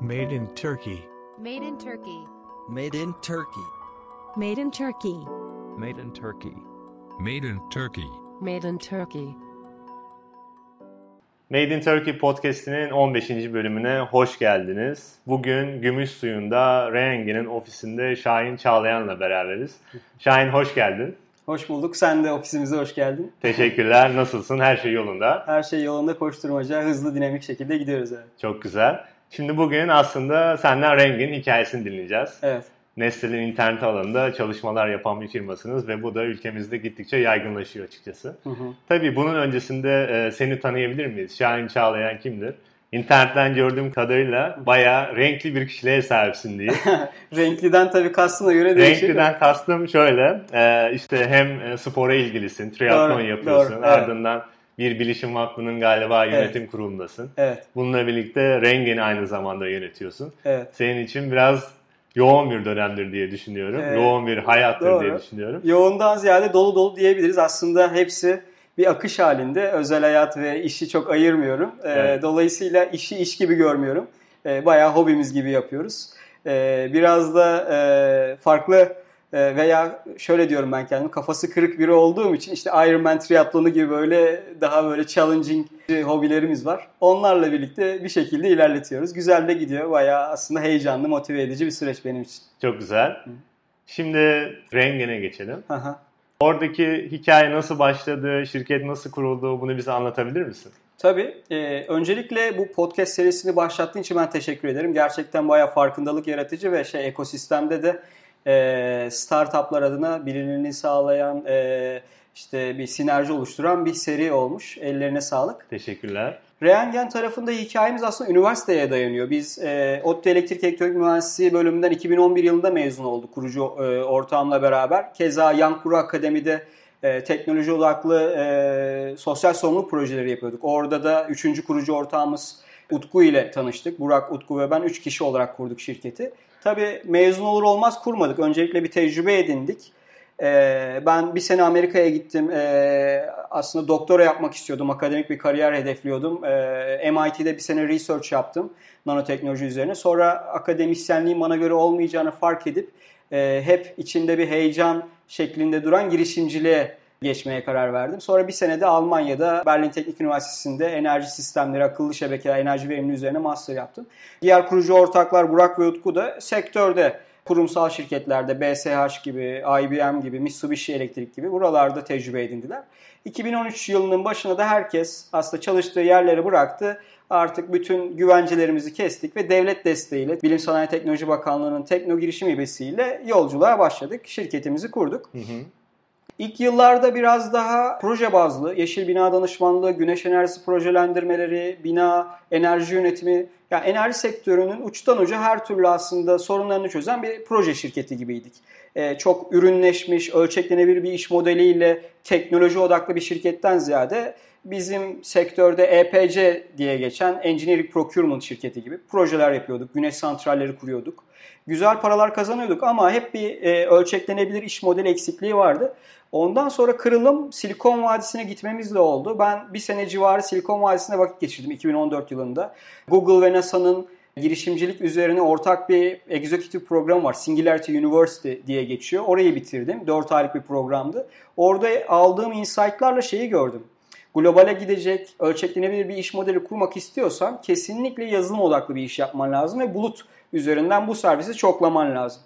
Made in Turkey. Made in Turkey. Made in Turkey. Made in Turkey. Made in Turkey. Made in Turkey. Made in Turkey. Made in Turkey podcast'inin 15. bölümüne hoş geldiniz. Bugün Gümüş Suyu'nda Rengen'in ofisinde Şahin Çağlayan'la beraberiz. Şahin hoş geldin. Hoş bulduk. Sen de ofisimize hoş geldin. Teşekkürler. Nasılsın? Her şey yolunda. Her şey yolunda koşturmaca, hızlı dinamik şekilde gidiyoruz evet. Çok güzel. Şimdi bugün aslında senden Rengen hikayesini dinleyeceğiz. Evet. Nestl'in internet alanında çalışmalar yapan bir firmasınız ve bu da ülkemizde gittikçe yaygınlaşıyor açıkçası. Hı hı. Tabii bunun öncesinde e, seni tanıyabilir miyiz? Şahin Çağlayan kimdir? İnternetten gördüğüm kadarıyla bayağı renkli bir kişiliğe sahipsin diye. Renkliden tabii kastına göre değişir. Renkliden kastım şöyle, e, işte hem e, spora ilgilisin, triatlon Doğru, yapıyorsun, doğru, evet. Bir bilişim vakfının galiba yönetim kurulundasın. Evet, Bununla birlikte Rengen'i aynı zamanda yönetiyorsun. evet. Senin için biraz yoğun bir dönemdir diye düşünüyorum. Evet. Yoğun bir hayattır Doğru. diye düşünüyorum. Yoğundan ziyade dolu dolu diyebiliriz. Aslında hepsi bir akış halinde. Özel hayat ve işi çok ayırmıyorum. Ee, Evet. Dolayısıyla işi iş gibi görmüyorum. Ee, bayağı hobimiz gibi yapıyoruz. Ee, biraz da e, farklı e, veya şöyle diyorum ben kendim kafası kırık biri olduğum için işte Ironman triatlonu gibi böyle daha böyle challenging hobilerimiz var. Onlarla birlikte bir şekilde ilerletiyoruz. Güzel de gidiyor. Bayağı aslında heyecanlı, motive edici bir süreç benim için. Çok güzel. Şimdi Rengen'e geçelim. Aha. Oradaki hikaye nasıl başladı, şirket nasıl kuruldu bunu bize anlatabilir misin? Tabii. Ee, öncelikle bu podcast serisini başlattığın için ben teşekkür ederim. Gerçekten bayağı farkındalık yaratıcı ve şey ekosistemde de e, startuplar adına bilinirliğini sağlayan e, işte bir sinerji oluşturan bir seri olmuş. Ellerine sağlık. Teşekkürler. Reangen tarafında hikayemiz aslında üniversiteye dayanıyor. Biz e, ODTÜ Elektrik Elektronik Mühendisliği bölümünden 2011 yılında mezun olduk kurucu e, ortağımla beraber. Keza Yankuru Akademi'de e, teknoloji odaklı e, sosyal sorumluluk projeleri yapıyorduk. Orada da üçüncü kurucu ortağımız Utku ile tanıştık. Burak, Utku ve ben üç kişi olarak kurduk şirketi. Tabii mezun olur olmaz kurmadık. Öncelikle bir tecrübe edindik. Ee, ben bir sene Amerika'ya gittim. Ee, aslında doktora yapmak istiyordum. Akademik bir kariyer hedefliyordum. Ee, MIT'de bir sene research yaptım nanoteknoloji üzerine. Sonra akademisyenliğin bana göre olmayacağını fark edip e, hep içinde bir heyecan şeklinde duran girişimciliğe geçmeye karar verdim. Sonra bir senede Almanya'da Berlin Teknik Üniversitesi'nde enerji sistemleri, akıllı şebekeler, enerji verimliliği üzerine master yaptım. Diğer kurucu ortaklar Burak ve Utku da sektörde kurumsal şirketlerde BSH gibi, IBM gibi, Mitsubishi Elektrik gibi buralarda tecrübe edindiler. 2013 yılının başında da herkes aslında çalıştığı yerleri bıraktı. Artık bütün güvencelerimizi kestik ve devlet desteğiyle Bilim Sanayi Teknoloji Bakanlığı'nın Tekno Girişim İB'siyle yolculuğa başladık. Şirketimizi kurduk. Hı hı. İlk yıllarda biraz daha proje bazlı, yeşil bina danışmanlığı, güneş enerjisi projelendirmeleri, bina, enerji yönetimi, yani enerji sektörünün uçtan uca her türlü aslında sorunlarını çözen bir proje şirketi gibiydik. Ee, çok ürünleşmiş, ölçeklenebilir bir iş modeliyle teknoloji odaklı bir şirketten ziyade bizim sektörde EPC diye geçen Engineering Procurement şirketi gibi projeler yapıyorduk. Güneş santralleri kuruyorduk. Güzel paralar kazanıyorduk ama hep bir e, ölçeklenebilir iş modeli eksikliği vardı. Ondan sonra kırılım Silikon Vadisi'ne gitmemizle oldu. Ben bir sene civarı Silikon Vadisi'nde vakit geçirdim 2014 yılında. Google ve NASA'nın girişimcilik üzerine ortak bir executive program var. Singularity University diye geçiyor. Orayı bitirdim. 4 aylık bir programdı. Orada aldığım insight'larla şeyi gördüm. Globale gidecek, ölçeklenebilir bir iş modeli kurmak istiyorsan kesinlikle yazılım odaklı bir iş yapman lazım ve bulut üzerinden bu servisi çoklaman lazım.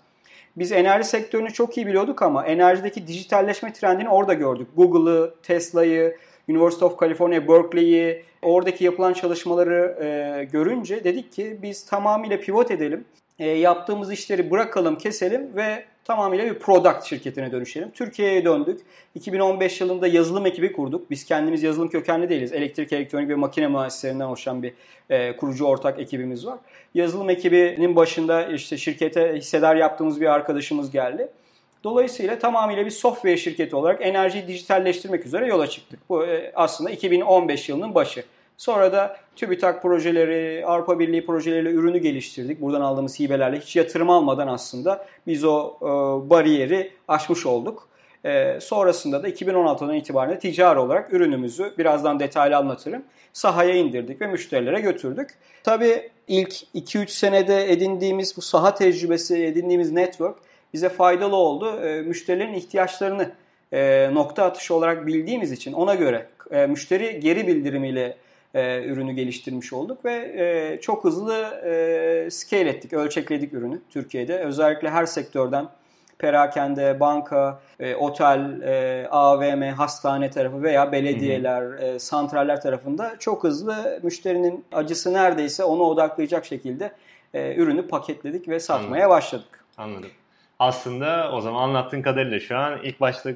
Biz enerji sektörünü çok iyi biliyorduk ama enerjideki dijitalleşme trendini orada gördük. Google'ı, Tesla'yı, University of California, Berkeley'yi, oradaki yapılan çalışmaları e, görünce dedik ki biz tamamıyla pivot edelim. E, yaptığımız işleri bırakalım, keselim ve tamamıyla bir product şirketine dönüşelim. Türkiye'ye döndük. 2015 yılında yazılım ekibi kurduk. Biz kendimiz yazılım kökenli değiliz. Elektrik, elektronik ve makine mühendislerinden oluşan bir e, kurucu ortak ekibimiz var. Yazılım ekibinin başında işte şirkete hissedar yaptığımız bir arkadaşımız geldi. Dolayısıyla tamamıyla bir software şirketi olarak enerjiyi dijitalleştirmek üzere yola çıktık. Bu e, aslında 2015 yılının başı. Sonra da TÜBİTAK projeleri, Avrupa Birliği projeleriyle ürünü geliştirdik. Buradan aldığımız hibelerle hiç yatırım almadan aslında biz o e, bariyeri aşmış olduk. E, sonrasında da 2016'dan itibaren ticari olarak ürünümüzü birazdan detaylı anlatırım. Sahaya indirdik ve müşterilere götürdük. Tabii ilk 2-3 senede edindiğimiz bu saha tecrübesi, edindiğimiz network bize faydalı oldu. E, müşterilerin ihtiyaçlarını e, nokta atışı olarak bildiğimiz için ona göre e, müşteri geri bildirimiyle e, ürünü geliştirmiş olduk ve e, çok hızlı e, scale ettik, ölçekledik ürünü Türkiye'de. Özellikle her sektörden perakende, banka, e, otel, e, AVM, hastane tarafı veya belediyeler, hı hı. E, santraller tarafında çok hızlı müşterinin acısı neredeyse ona odaklayacak şekilde e, ürünü paketledik ve satmaya Anladım. başladık. Anladım. Aslında o zaman anlattığın kadarıyla şu an ilk başta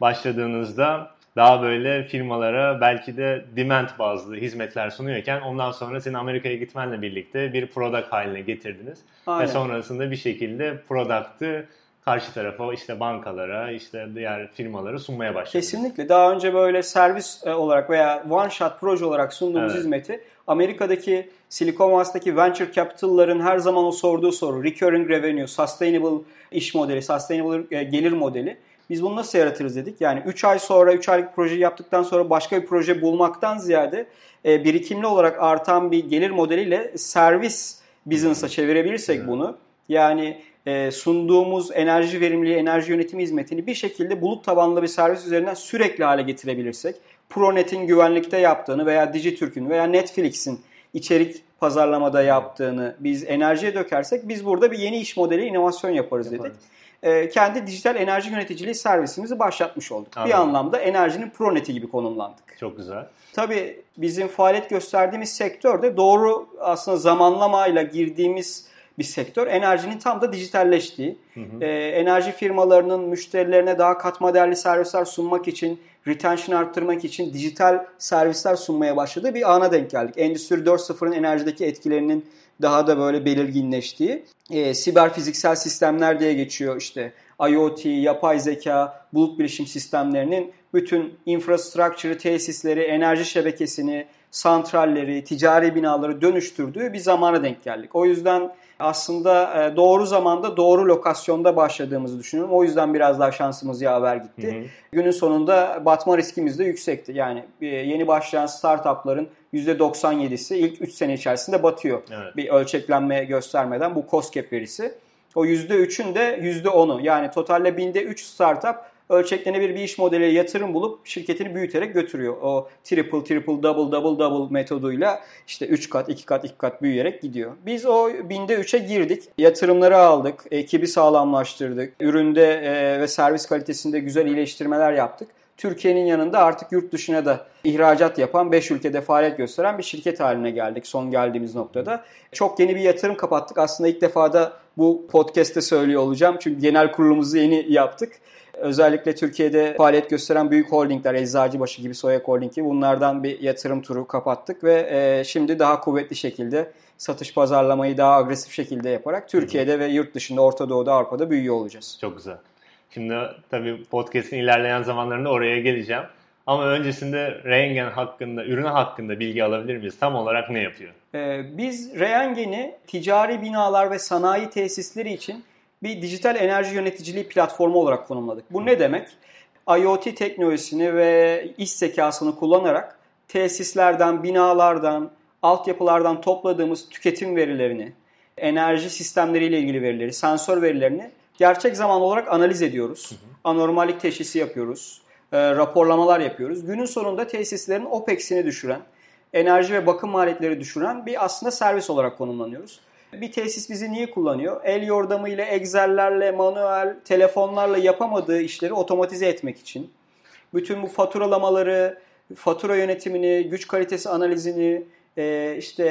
başladığınızda daha böyle firmalara belki de demand bazlı hizmetler sunuyorken ondan sonra senin Amerika'ya gitmenle birlikte bir product haline getirdiniz. Aynen. Ve sonrasında bir şekilde product'ı karşı tarafa işte bankalara işte diğer firmalara sunmaya başladınız. Kesinlikle. Daha önce böyle servis e, olarak veya one shot proje olarak sunduğumuz evet. hizmeti Amerika'daki Silicon Valley'daki venture capital'ların her zaman o sorduğu soru recurring revenue, sustainable iş modeli, sustainable e, gelir modeli biz bunu nasıl yaratırız dedik. Yani 3 ay sonra 3 aylık proje yaptıktan sonra başka bir proje bulmaktan ziyade e, birikimli olarak artan bir gelir modeliyle servis business'a çevirebilirsek evet. bunu yani e, sunduğumuz enerji verimliliği, enerji yönetimi hizmetini bir şekilde bulut tabanlı bir servis üzerinden sürekli hale getirebilirsek Pronet'in güvenlikte yaptığını veya Dijitürk'ün veya Netflix'in içerik pazarlamada yaptığını biz enerjiye dökersek biz burada bir yeni iş modeli inovasyon yaparız, yaparız. dedik e, kendi dijital enerji yöneticiliği servisimizi başlatmış olduk. Anladım. Bir anlamda enerjinin proneti gibi konumlandık. Çok güzel. Tabii bizim faaliyet gösterdiğimiz sektörde doğru aslında zamanlamayla girdiğimiz bir sektör. Enerjinin tam da dijitalleştiği, hı hı. E, enerji firmalarının müşterilerine daha katma değerli servisler sunmak için, retention arttırmak için dijital servisler sunmaya başladığı bir ana denk geldik. Endüstri 4.0'ın enerjideki etkilerinin daha da böyle belirginleştiği e, siber fiziksel sistemler diye geçiyor işte IoT, yapay zeka, bulut bilişim sistemlerinin bütün infrastructure'ı, tesisleri, enerji şebekesini, santralleri, ticari binaları dönüştürdüğü bir zamana denk geldik. O yüzden aslında e, doğru zamanda doğru lokasyonda başladığımızı düşünüyorum. O yüzden biraz daha şansımız yaver gitti. Hı hı. Günün sonunda batma riskimiz de yüksekti. Yani e, yeni başlayan startupların %97'si ilk 3 sene içerisinde batıyor. Evet. Bir ölçeklenme göstermeden bu COSGAP verisi. O %3'ün de %10'u yani totalde binde 3 startup ölçeklenebilir bir iş modeli yatırım bulup şirketini büyüterek götürüyor. O triple triple double double double metoduyla işte 3 kat 2 kat 2 kat büyüyerek gidiyor. Biz o binde 3'e girdik. Yatırımları aldık. Ekibi sağlamlaştırdık. Üründe e, ve servis kalitesinde güzel iyileştirmeler yaptık. Türkiye'nin yanında artık yurt dışına da ihracat yapan 5 ülkede faaliyet gösteren bir şirket haline geldik son geldiğimiz noktada. Çok yeni bir yatırım kapattık. Aslında ilk defa da bu podcast'te söylüyor olacağım. Çünkü genel kurulumuzu yeni yaptık. Özellikle Türkiye'de faaliyet gösteren büyük holdingler, Eczacıbaşı gibi, Soya Holding gibi bunlardan bir yatırım turu kapattık ve e, şimdi daha kuvvetli şekilde satış pazarlamayı daha agresif şekilde yaparak Türkiye'de ve yurt dışında, Orta Doğu'da, Avrupa'da büyüyor olacağız. Çok güzel. Şimdi tabii podcast'in ilerleyen zamanlarında oraya geleceğim. Ama öncesinde Reyengen hakkında, ürünü hakkında bilgi alabilir miyiz? Tam olarak ne yapıyor? Ee, biz Reyengen'i ticari binalar ve sanayi tesisleri için bir dijital enerji yöneticiliği platformu olarak konumladık. Bu ne demek? IoT teknolojisini ve iş zekasını kullanarak tesislerden, binalardan, altyapılardan topladığımız tüketim verilerini, enerji sistemleriyle ilgili verileri, sensör verilerini gerçek zaman olarak analiz ediyoruz. Hı hı. Anormallik teşhisi yapıyoruz. E, raporlamalar yapıyoruz. Günün sonunda tesislerin OPEX'ini düşüren, enerji ve bakım maliyetleri düşüren bir aslında servis olarak konumlanıyoruz. Bir tesis bizi niye kullanıyor? El yordamıyla, Excel'lerle, manuel, telefonlarla yapamadığı işleri otomatize etmek için. Bütün bu faturalamaları, fatura yönetimini, güç kalitesi analizini, e, işte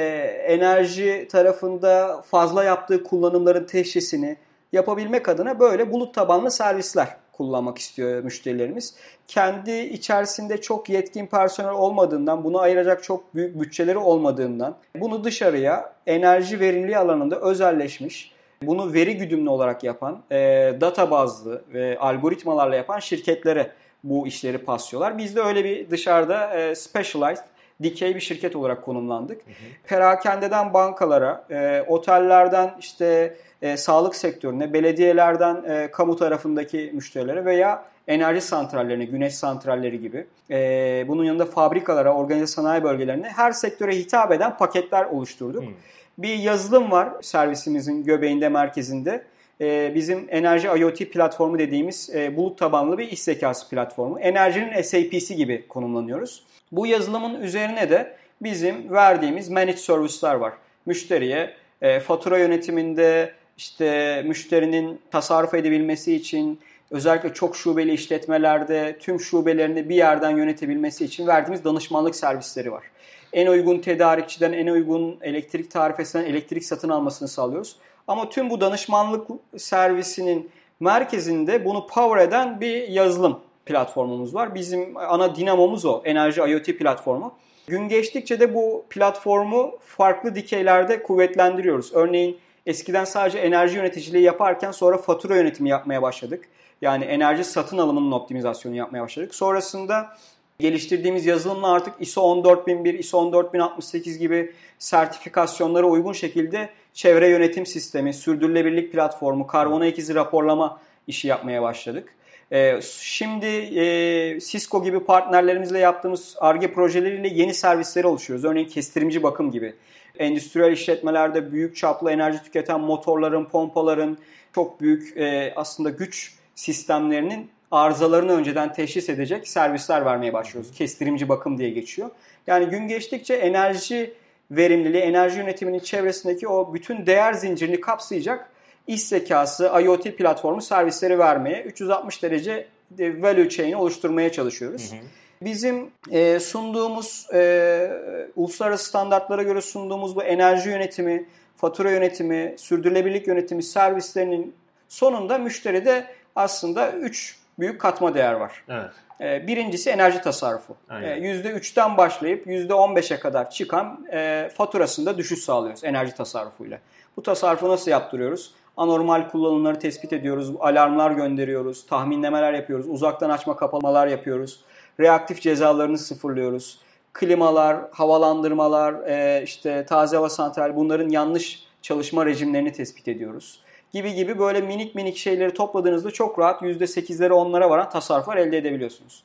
enerji tarafında fazla yaptığı kullanımların teşhisini yapabilmek adına böyle bulut tabanlı servisler kullanmak istiyor müşterilerimiz. Kendi içerisinde çok yetkin personel olmadığından, bunu ayıracak çok büyük bütçeleri olmadığından bunu dışarıya enerji verimliliği alanında özelleşmiş, bunu veri güdümlü olarak yapan, e, data bazlı ve algoritmalarla yapan şirketlere bu işleri paslıyorlar. Biz de öyle bir dışarıda e, specialized dikey bir şirket olarak konumlandık. Hı hı. Perakendeden bankalara, e, otellerden işte e, sağlık sektörüne, belediyelerden e, kamu tarafındaki müşterilere veya enerji santrallerine, güneş santralleri gibi, e, bunun yanında fabrikalara, organize sanayi bölgelerine her sektöre hitap eden paketler oluşturduk. Hmm. Bir yazılım var servisimizin göbeğinde, merkezinde. E, bizim enerji IoT platformu dediğimiz e, bulut tabanlı bir iş zekası platformu. Enerjinin SAP'si gibi konumlanıyoruz. Bu yazılımın üzerine de bizim verdiğimiz managed service'ler var. Müşteriye e, fatura yönetiminde, işte müşterinin tasarruf edebilmesi için özellikle çok şubeli işletmelerde tüm şubelerini bir yerden yönetebilmesi için verdiğimiz danışmanlık servisleri var. En uygun tedarikçiden en uygun elektrik tarifesinden elektrik satın almasını sağlıyoruz. Ama tüm bu danışmanlık servisinin merkezinde bunu power eden bir yazılım platformumuz var. Bizim ana dinamomuz o. Enerji IoT platformu. Gün geçtikçe de bu platformu farklı dikeylerde kuvvetlendiriyoruz. Örneğin eskiden sadece enerji yöneticiliği yaparken sonra fatura yönetimi yapmaya başladık. Yani enerji satın alımının optimizasyonu yapmaya başladık. Sonrasında geliştirdiğimiz yazılımla artık ISO 14001, ISO 14068 gibi sertifikasyonlara uygun şekilde çevre yönetim sistemi, sürdürülebilirlik platformu, karbon ayak izi raporlama işi yapmaya başladık. Ee, şimdi e, Cisco gibi partnerlerimizle yaptığımız ARGE projeleriyle yeni servisleri oluşuyoruz. Örneğin kestirimci bakım gibi. Endüstriyel işletmelerde büyük çaplı enerji tüketen motorların, pompaların çok büyük e, aslında güç sistemlerinin arızalarını önceden teşhis edecek servisler vermeye başlıyoruz. Kestirimci bakım diye geçiyor. Yani gün geçtikçe enerji verimliliği, enerji yönetiminin çevresindeki o bütün değer zincirini kapsayacak iş zekası, IoT platformu servisleri vermeye, 360 derece value chain'i oluşturmaya çalışıyoruz. Hı hı. Bizim e, sunduğumuz, e, uluslararası standartlara göre sunduğumuz bu enerji yönetimi, fatura yönetimi, sürdürülebilirlik yönetimi servislerinin sonunda müşteride aslında 3 büyük katma değer var. Evet. E, birincisi enerji tasarrufu. Aynen. E, %3'ten başlayıp %15'e kadar çıkan e, faturasında düşüş sağlıyoruz enerji tasarrufuyla. Bu tasarrufu nasıl yaptırıyoruz? anormal kullanımları tespit ediyoruz, alarmlar gönderiyoruz, tahminlemeler yapıyoruz, uzaktan açma kapamalar yapıyoruz, reaktif cezalarını sıfırlıyoruz. Klimalar, havalandırmalar, e, işte taze hava santrali bunların yanlış çalışma rejimlerini tespit ediyoruz. Gibi gibi böyle minik minik şeyleri topladığınızda çok rahat %8'lere 10'lara varan tasarruflar elde edebiliyorsunuz.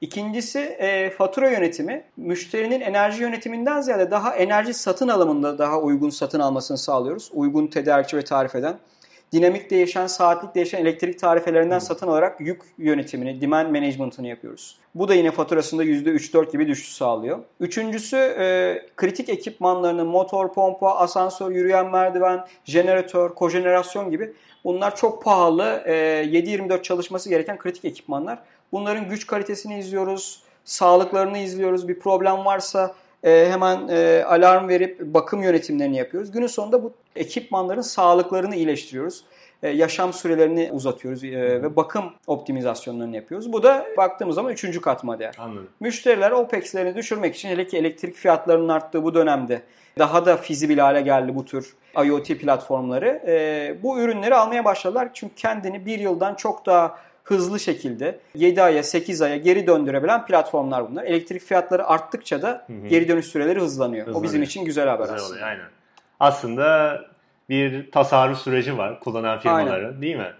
İkincisi e, fatura yönetimi. Müşterinin enerji yönetiminden ziyade daha enerji satın alımında daha uygun satın almasını sağlıyoruz. Uygun tedarikçi ve tarif eden. Dinamik değişen, saatlik değişen elektrik tarifelerinden satın alarak yük yönetimini, demand management'ını yapıyoruz. Bu da yine faturasında %3-4 gibi düşüş sağlıyor. Üçüncüsü e, kritik ekipmanlarının motor, pompa, asansör, yürüyen merdiven, jeneratör, kojenerasyon gibi bunlar çok pahalı, e, 7-24 çalışması gereken kritik ekipmanlar. Bunların güç kalitesini izliyoruz, sağlıklarını izliyoruz. Bir problem varsa e, hemen e, alarm verip bakım yönetimlerini yapıyoruz. Günün sonunda bu ekipmanların sağlıklarını iyileştiriyoruz. E, yaşam sürelerini uzatıyoruz e, ve bakım optimizasyonlarını yapıyoruz. Bu da baktığımız zaman üçüncü katma değer. Anladım. Müşteriler OPEX'lerini düşürmek için hele ki elektrik fiyatlarının arttığı bu dönemde daha da fizibil hale geldi bu tür IoT platformları. E, bu ürünleri almaya başladılar çünkü kendini bir yıldan çok daha hızlı şekilde 7 aya 8 aya geri döndürebilen platformlar bunlar. Elektrik fiyatları arttıkça da geri dönüş süreleri hızlanıyor. hızlanıyor. O bizim için güzel haber güzel aslında. Oluyor, aynen. Aslında bir tasarruf süreci var kullanan firmaların aynen. değil mi?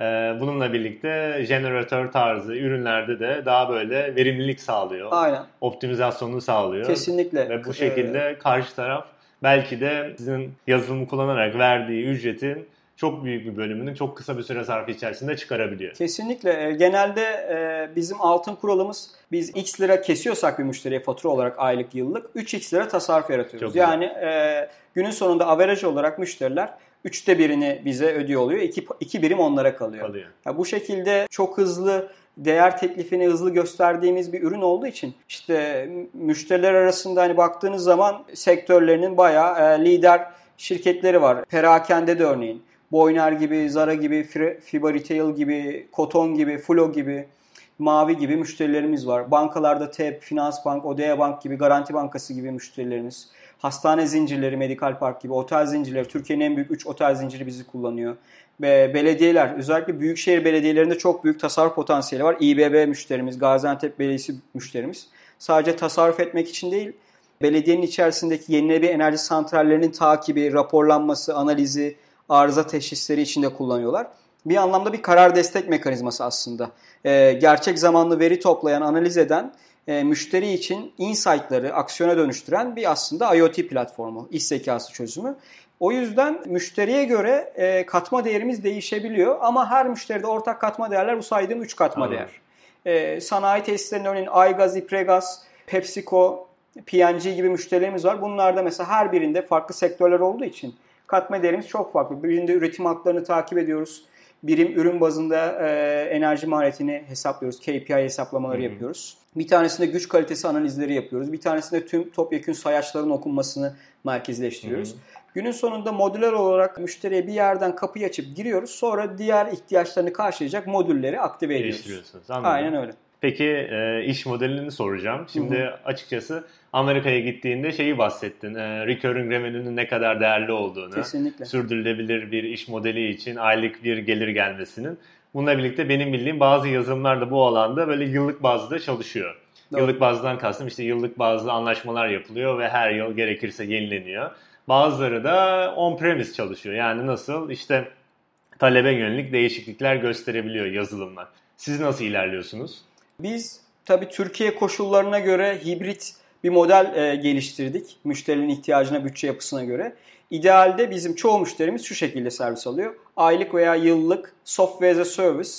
Ee, bununla birlikte jeneratör tarzı ürünlerde de daha böyle verimlilik sağlıyor. Aynen. Optimizasyonunu sağlıyor. Kesinlikle. Ve bu şekilde ee, karşı taraf belki de sizin yazılımı kullanarak verdiği ücretin çok büyük bir bölümünü çok kısa bir süre zarfı içerisinde çıkarabiliyor. Kesinlikle. E, genelde e, bizim altın kuralımız biz x lira kesiyorsak bir müşteriye fatura olarak aylık yıllık 3x lira tasarruf yaratıyoruz. Çok yani e, günün sonunda averaj olarak müşteriler üçte birini bize ödüyor oluyor. İki, iki birim onlara kalıyor. kalıyor. Ya bu şekilde çok hızlı değer teklifini hızlı gösterdiğimiz bir ürün olduğu için işte müşteriler arasında hani baktığınız zaman sektörlerinin bayağı lider şirketleri var. Perakende de örneğin. Boyner gibi, Zara gibi, Fiba Retail gibi, Koton gibi, Flo gibi, Mavi gibi müşterilerimiz var. Bankalarda TEP, Finans Bank, Odea Bank gibi, Garanti Bankası gibi müşterilerimiz. Hastane zincirleri, Medical Park gibi, otel zincirleri, Türkiye'nin en büyük 3 otel zinciri bizi kullanıyor. Ve belediyeler, özellikle büyükşehir belediyelerinde çok büyük tasarruf potansiyeli var. İBB müşterimiz, Gaziantep Belediyesi müşterimiz. Sadece tasarruf etmek için değil, belediyenin içerisindeki yenilenebilir enerji santrallerinin takibi, raporlanması, analizi, arıza teşhisleri içinde kullanıyorlar. bir anlamda bir karar destek mekanizması aslında. E, gerçek zamanlı veri toplayan, analiz eden, e, müşteri için insight'ları aksiyona dönüştüren bir aslında IoT platformu, iş zekası çözümü. O yüzden müşteriye göre e, katma değerimiz değişebiliyor ama her müşteride ortak katma değerler bu saydığım 3 katma Anladım. değer. E, sanayi tesislerinin örneğin Aygaz, İpregaz, PepsiCo, P&G gibi müşterilerimiz var. Bunlarda mesela her birinde farklı sektörler olduğu için katma değerimiz çok farklı. Birinde üretim haklarını takip ediyoruz. Birim ürün bazında e, enerji maliyetini hesaplıyoruz. KPI hesaplamaları Hı hı. yapıyoruz. Bir tanesinde güç kalitesi analizleri yapıyoruz. Bir tanesinde tüm topyekün sayaçların okunmasını merkezleştiriyoruz. Hı hı. Günün sonunda modüler olarak müşteriye bir yerden kapıyı açıp giriyoruz. Sonra diğer ihtiyaçlarını karşılayacak modülleri aktive ediyoruz. Aynen öyle. Peki e, iş modelini soracağım. Şimdi açıkçası Amerika'ya gittiğinde şeyi bahsettin. E, recurring revenue'nun ne kadar değerli olduğunu. Kesinlikle. Sürdürülebilir bir iş modeli için aylık bir gelir gelmesinin. Bununla birlikte benim bildiğim bazı yazılımlar da bu alanda böyle yıllık bazda çalışıyor. Doğru. Yıllık bazdan kastım işte yıllık bazlı anlaşmalar yapılıyor ve her yıl gerekirse yenileniyor. Bazıları da on-premise çalışıyor. Yani nasıl işte talebe yönelik değişiklikler gösterebiliyor yazılımlar. Siz nasıl ilerliyorsunuz? Biz tabii Türkiye koşullarına göre hibrit bir model e, geliştirdik. Müşterinin ihtiyacına, bütçe yapısına göre. İdealde bizim çoğu müşterimiz şu şekilde servis alıyor. Aylık veya yıllık software as a service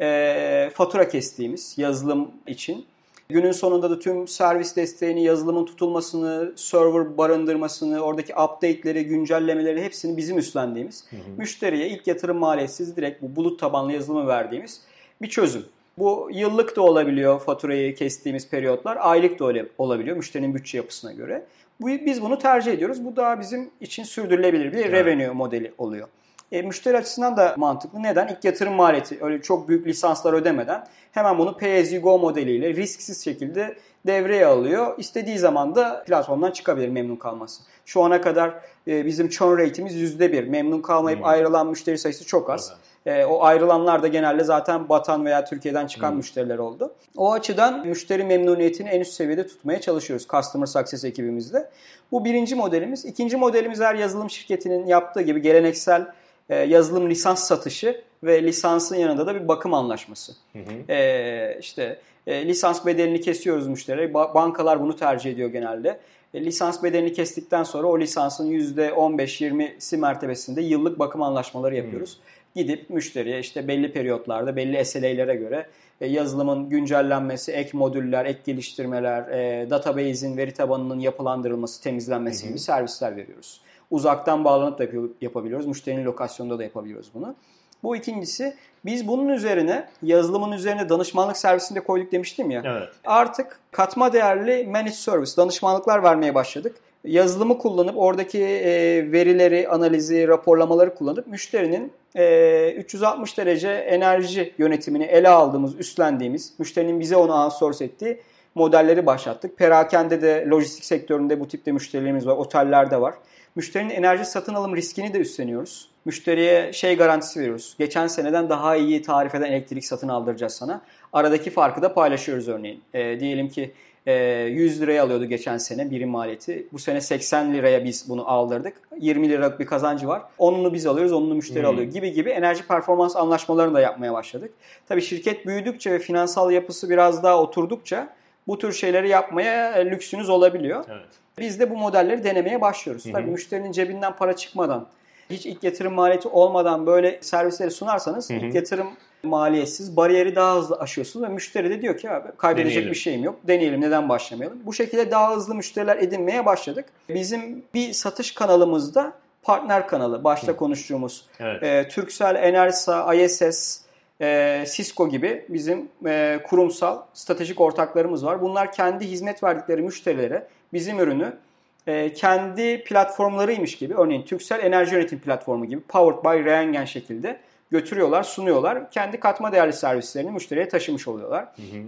e, fatura kestiğimiz yazılım için. Günün sonunda da tüm servis desteğini, yazılımın tutulmasını, server barındırmasını, oradaki update'leri, güncellemeleri hepsini bizim üstlendiğimiz, müşteriye ilk yatırım maliyetsiz direkt bu bulut tabanlı yazılımı verdiğimiz bir çözüm. Bu yıllık da olabiliyor faturayı kestiğimiz periyotlar, aylık da öyle olabiliyor müşterinin bütçe yapısına göre. Bu, biz bunu tercih ediyoruz. Bu daha bizim için sürdürülebilir bir Evet. revenue modeli oluyor. E, müşteri açısından da mantıklı. Neden? İlk yatırım maliyeti öyle çok büyük lisanslar ödemeden hemen bunu pay as you go modeliyle risksiz şekilde devreye alıyor. İstediği zaman da platformdan çıkabilir memnun kalması. Şu ana kadar e, bizim churn rate'imiz %1. Memnun kalmayıp Hmm. ayrılan müşteri sayısı çok az. Çok az. E, o ayrılanlar da genelde zaten batan veya Türkiye'den çıkan Hmm. müşteriler oldu. O açıdan müşteri memnuniyetini en üst seviyede tutmaya çalışıyoruz Customer Success ekibimizde. Bu birinci modelimiz. İkinci modelimiz her yazılım şirketinin yaptığı gibi geleneksel e, yazılım lisans satışı ve lisansın yanında da bir bakım anlaşması. Hı hı. E, işte e, lisans bedelini kesiyoruz müşteriye. Ba- bankalar bunu tercih ediyor genelde. E, lisans bedelini kestikten sonra o lisansın %15-20'si mertebesinde yıllık bakım anlaşmaları yapıyoruz. Gidip müşteriye işte belli periyotlarda belli SLA'lere göre e, yazılımın güncellenmesi, ek modüller, ek geliştirmeler, e, database'in veri tabanının yapılandırılması, temizlenmesi gibi servisler veriyoruz. Uzaktan bağlanıp da yapabiliyoruz. Müşterinin lokasyonunda da yapabiliyoruz bunu. Bu ikincisi. Biz bunun üzerine yazılımın üzerine danışmanlık servisinde koyduk demiştim ya. Evet. Artık katma değerli managed service danışmanlıklar vermeye başladık. Yazılımı kullanıp oradaki e, verileri, analizi, raporlamaları kullanıp müşterinin e, 360 derece enerji yönetimini ele aldığımız, üstlendiğimiz, müşterinin bize onu outsource ettiği modelleri başlattık. Perakende de lojistik sektöründe bu tipte müşterilerimiz var, otellerde var. Müşterinin enerji satın alım riskini de üstleniyoruz. Müşteriye şey garantisi veriyoruz. Geçen seneden daha iyi tarif eden elektrik satın aldıracağız sana. Aradaki farkı da paylaşıyoruz örneğin. E, diyelim ki 100 liraya alıyordu geçen sene birim maliyeti. Bu sene 80 liraya biz bunu aldırdık. 20 liralık bir kazancı var. Onunu biz alıyoruz, onunu müşteri Hmm. alıyor gibi gibi enerji performans anlaşmalarını da yapmaya başladık. Tabii şirket büyüdükçe ve finansal yapısı biraz daha oturdukça bu tür şeyleri yapmaya e, lüksünüz olabiliyor. Evet. Biz de bu modelleri denemeye başlıyoruz. Hı hı. Tabii müşterinin cebinden para çıkmadan, hiç ilk yatırım maliyeti olmadan böyle servisleri sunarsanız Hı hı. ilk yatırım maliyetsiz bariyeri daha hızlı aşıyorsunuz ve müşteri de diyor ki abi kaybedecek Deneyelim. bir şeyim yok. Deneyelim neden başlamayalım. Bu şekilde daha hızlı müşteriler edinmeye başladık. Bizim bir satış kanalımızda partner kanalı başta konuştuğumuz Evet. e, Turkcell, Enersa, ISS, e, Cisco gibi bizim e, kurumsal stratejik ortaklarımız var. Bunlar kendi hizmet verdikleri müşterilere bizim ürünü e, kendi platformlarıymış gibi örneğin Turkcell Enerji Yönetim Platformu gibi Powered by Reengen şekilde götürüyorlar, sunuyorlar. Kendi katma değerli servislerini müşteriye taşımış oluyorlar. Hı hı.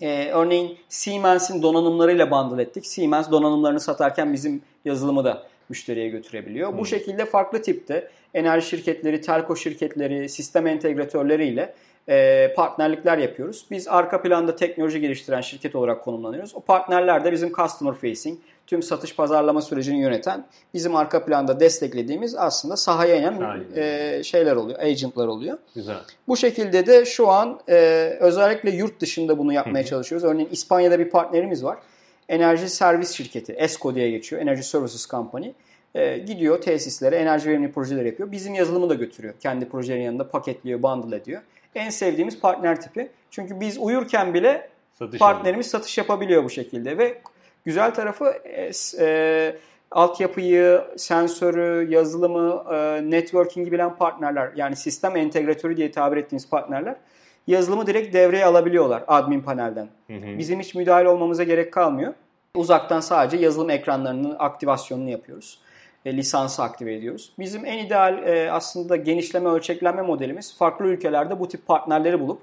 Ee, örneğin Siemens'in donanımlarıyla bundle ettik. Siemens donanımlarını satarken bizim yazılımı da müşteriye götürebiliyor. Bu şekilde farklı tipte enerji şirketleri, telco şirketleri, sistem entegratörleriyle e, partnerlikler yapıyoruz. Biz arka planda teknoloji geliştiren şirket olarak konumlanıyoruz. O partnerler de bizim customer facing, tüm satış pazarlama sürecini yöneten, bizim arka planda desteklediğimiz aslında sahaya inen e, şeyler oluyor, agentlar oluyor. Güzel. Bu şekilde de şu an e, özellikle yurt dışında bunu yapmaya çalışıyoruz. Örneğin İspanya'da bir partnerimiz var. Enerji servis şirketi, ESCO diye geçiyor. Energy Services Company. E, gidiyor tesislere enerji verimli projeler yapıyor. Bizim yazılımı da götürüyor. Kendi projelerin yanında paketliyor, bundle ediyor. En sevdiğimiz partner tipi. Çünkü biz uyurken bile Satış partnerimiz satış yapabiliyor bu şekilde ve güzel tarafı e, e, altyapıyı, sensörü, yazılımı, e, networking'i bilen partnerler yani sistem entegratörü diye tabir ettiğimiz partnerler yazılımı direkt devreye alabiliyorlar admin panelden. Hı hı. Bizim hiç müdahale olmamıza gerek kalmıyor. Uzaktan sadece yazılım ekranlarının aktivasyonunu yapıyoruz. E, lisansı aktive ediyoruz. Bizim en ideal e, aslında genişleme ölçeklenme modelimiz farklı ülkelerde bu tip partnerleri bulup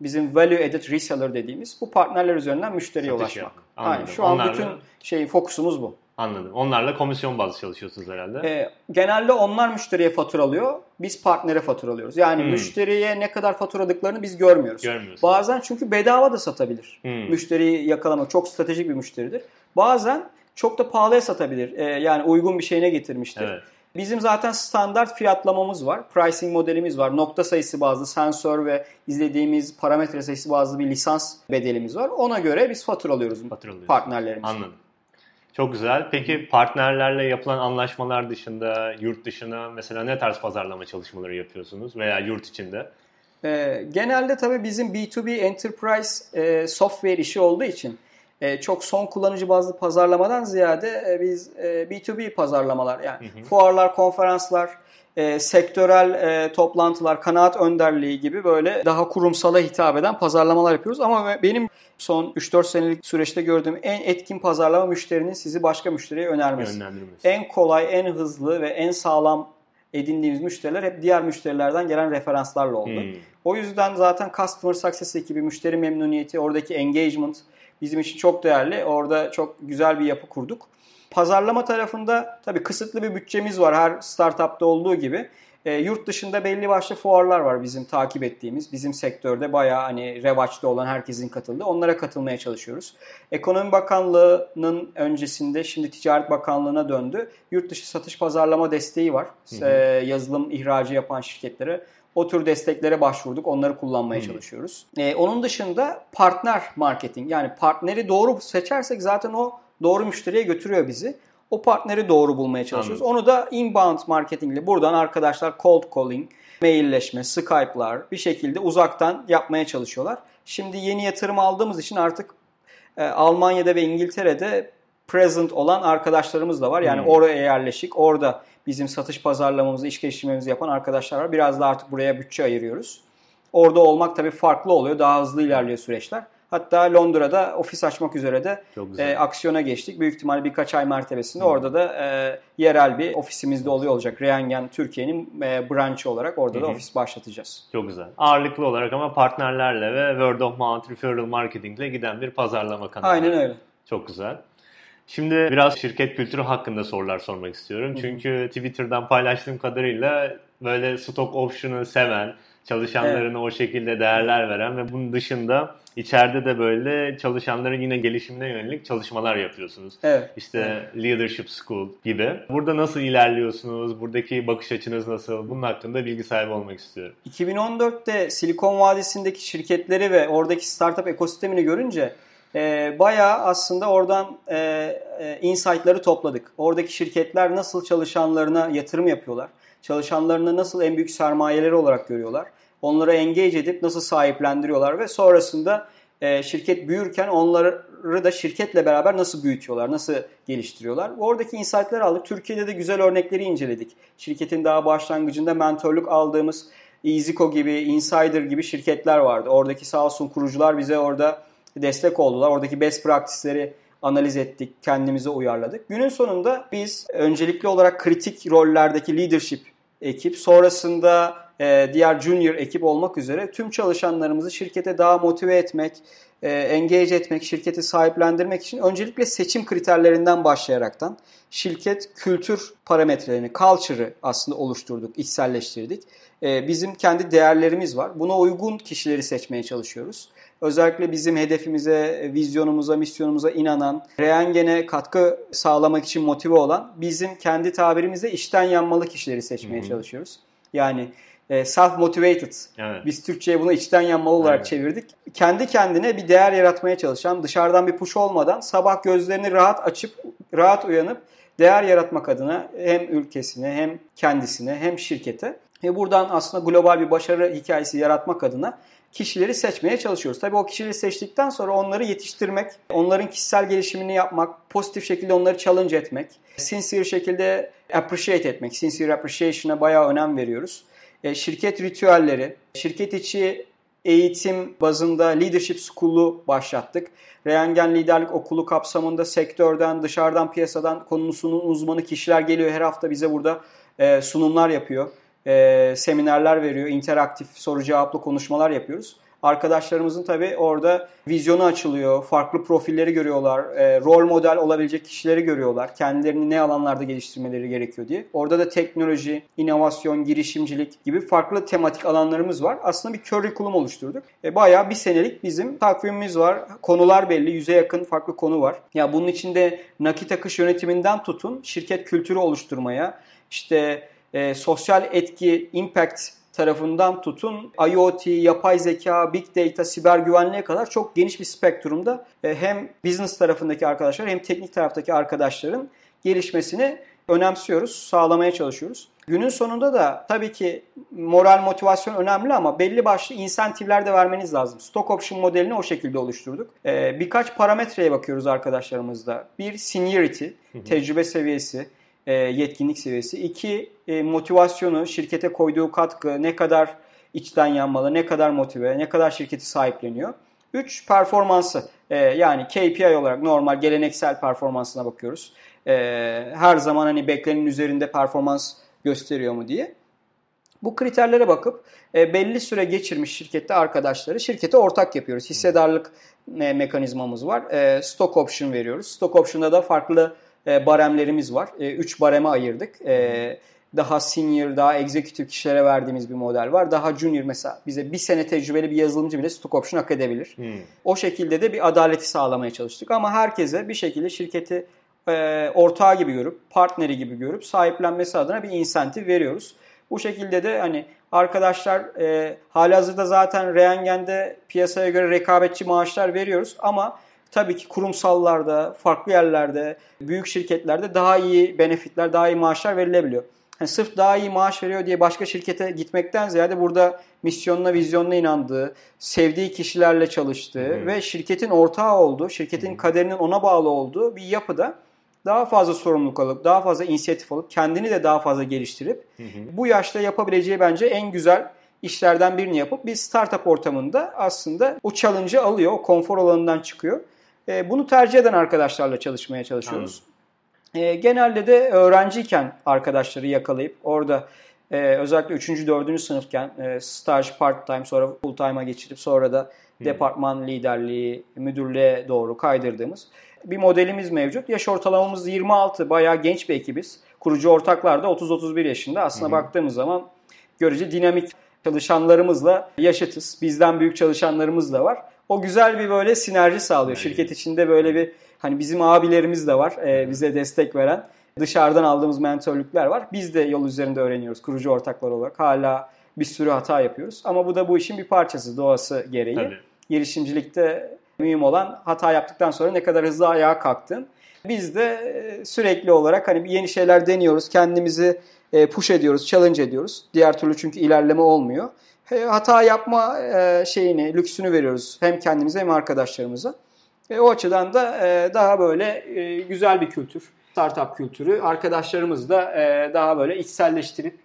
bizim value added reseller dediğimiz bu partnerler üzerinden müşteriye Satış ulaşmak. Aynen. Şu an Onlarla- bütün şey fokusumuz bu. Anladım. Onlarla komisyon bazlı çalışıyorsunuz herhalde. E, genelde onlar müşteriye faturalıyor, biz partnere faturalıyoruz. Yani Hmm. müşteriye ne kadar faturadıklarını biz görmüyoruz. Görmüyorsunuz. Bazen çünkü bedava da satabilir. Hmm. Müşteriyi yakalamak çok stratejik bir müşteridir. Bazen çok da pahalıya satabilir. E, yani uygun bir şeyine getirmiştir. Evet. Bizim zaten standart fiyatlamamız var. Pricing modelimiz var. Nokta sayısı bazlı sensör ve izlediğimiz parametre sayısı bazlı bir lisans bedelimiz var. Ona göre biz faturalıyoruz Faturalıyorsunuz. partnerlerimizi. Anladım. Çok güzel. Peki partnerlerle yapılan anlaşmalar dışında, yurt dışına mesela ne tarz pazarlama çalışmaları yapıyorsunuz veya yurt içinde? Ee, genelde tabii bizim B2B enterprise e, software işi olduğu için e, çok son kullanıcı bazlı pazarlamadan ziyade e, biz e, B2B pazarlamalar yani Hı hı. fuarlar, konferanslar, e, sektörel e, toplantılar, kanaat önderliği gibi böyle daha kurumsala hitap eden pazarlamalar yapıyoruz. Ama be- benim son 3-4 senelik süreçte gördüğüm en etkin pazarlama müşterinin sizi başka müşteriye önermesi. En kolay, en hızlı ve en sağlam edindiğimiz müşteriler hep diğer müşterilerden gelen referanslarla oldu. Hmm. O yüzden zaten Customer Success ekibi, müşteri memnuniyeti, oradaki engagement bizim için çok değerli. Orada çok güzel bir yapı kurduk. Pazarlama tarafında tabii kısıtlı bir bütçemiz var her startupta olduğu gibi. E, yurt dışında belli başlı fuarlar var bizim takip ettiğimiz. Bizim sektörde bayağı hani revaçta olan herkesin katıldığı. Onlara katılmaya çalışıyoruz. Ekonomi Bakanlığı'nın öncesinde şimdi Ticaret Bakanlığı'na döndü. Yurt dışı satış pazarlama desteği var. Hı hı. E, yazılım ihracı yapan şirketlere. O tür desteklere başvurduk. Onları kullanmaya Hı. çalışıyoruz. E, onun dışında partner marketing. Yani partneri doğru seçersek zaten o doğru müşteriye götürüyor bizi. O partneri doğru bulmaya çalışıyoruz. Onu da inbound marketingle buradan arkadaşlar cold calling, mailleşme, Skype'lar bir şekilde uzaktan yapmaya çalışıyorlar. Şimdi yeni yatırım aldığımız için artık e, Almanya'da ve İngiltere'de present olan arkadaşlarımız da var. Yani Hmm. oraya yerleşik, orada bizim satış pazarlamamızı, iş geliştirmemizi yapan arkadaşlar var. Biraz da artık buraya bütçe ayırıyoruz. Orada olmak tabii farklı oluyor. Daha hızlı ilerliyor süreçler. Hatta Londra'da ofis açmak üzere de e, aksiyona geçtik. Büyük ihtimal birkaç ay mertebesinde orada da e, yerel bir ofisimizde oluyor olacak. Reangen Türkiye'nin e, branşı olarak orada da Hı hı. ofis başlatacağız. Çok güzel. Ağırlıklı olarak ama partnerlerle ve word of mouth referral marketingle giden bir pazarlama kanalı. Aynen öyle. Çok güzel. Şimdi biraz şirket kültürü hakkında sorular sormak istiyorum. Çünkü Twitter'dan paylaştığım kadarıyla böyle stock option'ı seven, çalışanlarına o şekilde değerler veren ve bunun dışında içeride de böyle çalışanların yine gelişimine yönelik çalışmalar yapıyorsunuz. Evet. İşte Leadership School gibi. Burada nasıl ilerliyorsunuz? Buradaki bakış açınız nasıl? Bunun hakkında bilgi sahibi olmak istiyorum. 2014'te Silikon Vadisi'ndeki şirketleri ve oradaki startup ekosistemini görünce e, bayağı aslında oradan e, e, insight'ları topladık. Oradaki şirketler nasıl çalışanlarına yatırım yapıyorlar? Çalışanlarını nasıl en büyük sermayeleri olarak görüyorlar? Onları engage edip nasıl sahiplendiriyorlar ve sonrasında e, şirket büyürken onları da şirketle beraber nasıl büyütüyorlar, nasıl geliştiriyorlar? Oradaki insight'ları aldık. Türkiye'de de güzel örnekleri inceledik. Şirketin daha başlangıcında mentorluk aldığımız EasyCo gibi, Insider gibi şirketler vardı. Oradaki sağ olsun kurucular bize orada destek oldular. Oradaki best practice'leri analiz ettik, kendimize uyarladık. Günün sonunda biz öncelikli olarak kritik rollerdeki leadership ekip, sonrasında e, diğer junior ekip olmak üzere tüm çalışanlarımızı şirkete daha motive etmek, e, engage etmek, şirketi sahiplendirmek için öncelikle seçim kriterlerinden başlayaraktan şirket kültür parametrelerini, culture'ı aslında oluşturduk, içselleştirdik. E, bizim kendi değerlerimiz var. Buna uygun kişileri seçmeye çalışıyoruz. Özellikle bizim hedefimize, vizyonumuza, misyonumuza inanan, Reyengen'e katkı sağlamak için motive olan bizim kendi tabirimizde işten yanmalı kişileri seçmeye Hı hı. çalışıyoruz. Yani e, self-motivated. Evet. Biz Türkçe'ye bunu içten yanmalı olarak Aynen. çevirdik. Kendi kendine bir değer yaratmaya çalışan, dışarıdan bir push olmadan sabah gözlerini rahat açıp, rahat uyanıp değer yaratmak adına hem ülkesine hem kendisine hem şirkete ve buradan aslında global bir başarı hikayesi yaratmak adına kişileri seçmeye çalışıyoruz. Tabii o kişileri seçtikten sonra onları yetiştirmek, onların kişisel gelişimini yapmak, pozitif şekilde onları challenge etmek, sincere şekilde appreciate etmek, sincere appreciation'a bayağı önem veriyoruz. E, şirket ritüelleri, şirket içi eğitim bazında Leadership School'u başlattık. Reyengen Liderlik Okulu kapsamında sektörden, dışarıdan, piyasadan konusunun uzmanı kişiler geliyor. Her hafta bize burada e, sunumlar yapıyor, e, seminerler veriyor, interaktif soru cevaplı konuşmalar yapıyoruz. Arkadaşlarımızın tabii orada vizyonu açılıyor, farklı profilleri görüyorlar, e, rol model olabilecek kişileri görüyorlar, kendilerini ne alanlarda geliştirmeleri gerekiyor diye. Orada da teknoloji, inovasyon, girişimcilik gibi farklı tematik alanlarımız var. Aslında bir curriculum oluşturduk. E, bayağı bir senelik bizim takvimimiz var. Konular belli, yüze yakın farklı konu var. Ya bunun içinde nakit akış yönetiminden tutun, şirket kültürü oluşturmaya, işte e, sosyal etki, impact tarafından tutun IoT, yapay zeka, big data, siber güvenliğe kadar çok geniş bir spektrumda e, hem business tarafındaki arkadaşlar hem teknik taraftaki arkadaşların gelişmesini önemsiyoruz, sağlamaya çalışıyoruz. Günün sonunda da tabii ki moral motivasyon önemli ama belli başlı insentifler de vermeniz lazım. Stock option modelini o şekilde oluşturduk. Ee, birkaç parametreye bakıyoruz arkadaşlarımızda. Bir seniority, tecrübe seviyesi, e, yetkinlik seviyesi. İki e, motivasyonu, şirkete koyduğu katkı, ne kadar içten yanmalı, ne kadar motive, ne kadar şirketi sahipleniyor. Üç performansı e, yani KPI olarak normal geleneksel performansına bakıyoruz. Her zaman hani beklenenin üzerinde performans gösteriyor mu diye. Bu kriterlere bakıp belli süre geçirmiş şirkette arkadaşları şirkete ortak yapıyoruz. Hissedarlık mekanizmamız var. Stock option veriyoruz. Stock option'da da farklı e, baremlerimiz var. 3 bareme ayırdık. E, daha senior, daha executive kişilere verdiğimiz bir model var. Daha junior mesela bize bir sene tecrübeli bir yazılımcı bile stock option hak edebilir. Hmm. O şekilde de bir adaleti sağlamaya çalıştık. Ama herkese bir şekilde şirketi e, ortağı gibi görüp, partneri gibi görüp sahiplenmesi adına bir insentif veriyoruz. Bu şekilde de hani arkadaşlar e, halihazırda zaten Reyengen'de piyasaya göre rekabetçi maaşlar veriyoruz ama tabii ki kurumsallarda, farklı yerlerde, büyük şirketlerde daha iyi benefitler, daha iyi maaşlar verilebiliyor. Yani sırf daha iyi maaş veriyor diye başka şirkete gitmekten ziyade burada misyonuna, vizyonuna inandığı, sevdiği kişilerle çalıştığı Hı hı. ve şirketin ortağı olduğu, şirketin kaderinin ona bağlı olduğu bir yapıda daha fazla sorumluluk alıp, daha fazla inisiyatif alıp, kendini de daha fazla geliştirip bu yaşta yapabileceği bence en güzel işlerden birini yapıp bir startup ortamında aslında o challenge'ı alıyor, o konfor alanından çıkıyor. E, bunu tercih eden arkadaşlarla çalışmaya çalışıyoruz. E, genelde de öğrenciyken arkadaşları yakalayıp orada e, özellikle 3. 4. sınıfken e, staj part time sonra full time'a geçirip sonra da departman liderliği, müdürlüğe doğru kaydırdığımız bir modelimiz mevcut. Yaş ortalamamız 26, bayağı genç bir ekibiz. Kurucu ortaklar da 30-31 yaşında. Aslında baktığımız zaman görece dinamik çalışanlarımızla yaşıtız. Bizden büyük çalışanlarımız da var. O güzel bir böyle sinerji sağlıyor. Şirket içinde böyle bir hani bizim abilerimiz de var e, bize destek veren. Dışarıdan aldığımız mentörlükler var. Biz de yol üzerinde öğreniyoruz kurucu ortaklar olarak. Hala bir sürü hata yapıyoruz. Ama bu da bu işin bir parçası doğası gereği. Tabii. Girişimcilikte mühim olan hata yaptıktan sonra ne kadar hızlı ayağa kalktın. Biz de e, sürekli olarak hani yeni şeyler deniyoruz. Kendimizi e, push ediyoruz, challenge ediyoruz. Diğer türlü çünkü ilerleme olmuyor. Hata yapma e, şeyini, lüksünü veriyoruz hem kendimize hem arkadaşlarımıza. E, o açıdan da e, daha böyle e, güzel bir kültür, startup kültürü. Arkadaşlarımız da daha böyle içselleştirip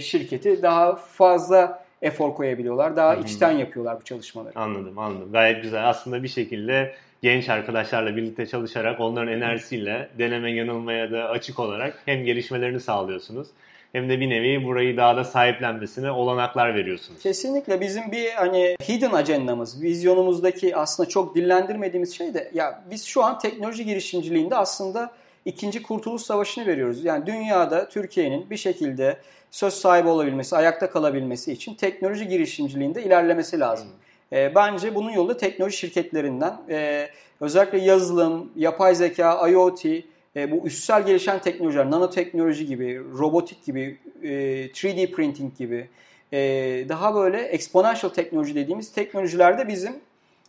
şirketi daha fazla efor koyabiliyorlar. Daha içten yapıyorlar bu çalışmaları. Anladım anladım. Gayet güzel. Aslında bir şekilde genç arkadaşlarla birlikte çalışarak onların enerjisiyle deneme yanılmaya da açık olarak hem gelişmelerini sağlıyorsunuz hem de bir nevi burayı daha da sahiplenmesine olanaklar veriyorsunuz. Kesinlikle bizim bir hani hidden ajandamız, vizyonumuzdaki aslında çok dillendirmediğimiz şey de ya biz şu an teknoloji girişimciliğinde aslında ikinci kurtuluş savaşını veriyoruz. Yani dünyada Türkiye'nin bir şekilde söz sahibi olabilmesi, ayakta kalabilmesi için teknoloji girişimciliğinde ilerlemesi lazım. E, bence bunun yolu teknoloji şirketlerinden. E, özellikle yazılım, yapay zeka, IoT, e, bu üstsel gelişen teknolojiler, nanoteknoloji gibi, robotik gibi, e, 3D printing gibi, e, daha böyle exponential teknoloji dediğimiz teknolojilerde bizim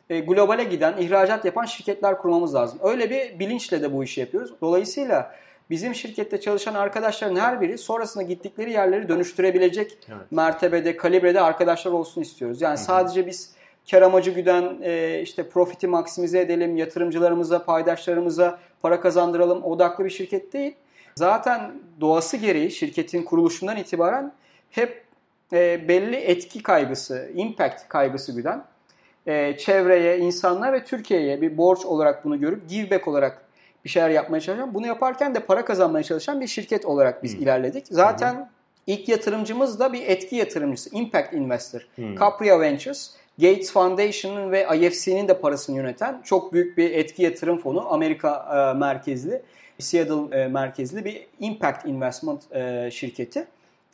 e, globale giden, ihracat yapan şirketler kurmamız lazım. Öyle bir bilinçle de bu işi yapıyoruz. Dolayısıyla bizim şirkette çalışan arkadaşların her biri sonrasında gittikleri yerleri dönüştürebilecek Evet. mertebede, kalibrede arkadaşlar olsun istiyoruz. Yani sadece biz kar amacı güden e, işte profiti maksimize edelim, yatırımcılarımıza, paydaşlarımıza para kazandıralım odaklı bir şirket değil. Zaten doğası gereği şirketin kuruluşundan itibaren hep e, belli etki kaygısı, impact kaygısı güden e, çevreye, insanlara ve Türkiye'ye bir borç olarak bunu görüp give back olarak bir şeyler yapmaya çalışan, bunu yaparken de para kazanmaya çalışan bir şirket olarak biz ilerledik. Zaten ilk yatırımcımız da bir etki yatırımcısı, impact investor. Capria Ventures, Gates Foundation'ın ve IFC'nin de parasını yöneten çok büyük bir etki yatırım fonu, Amerika e, merkezli, Seattle e, merkezli bir impact investment e, şirketi.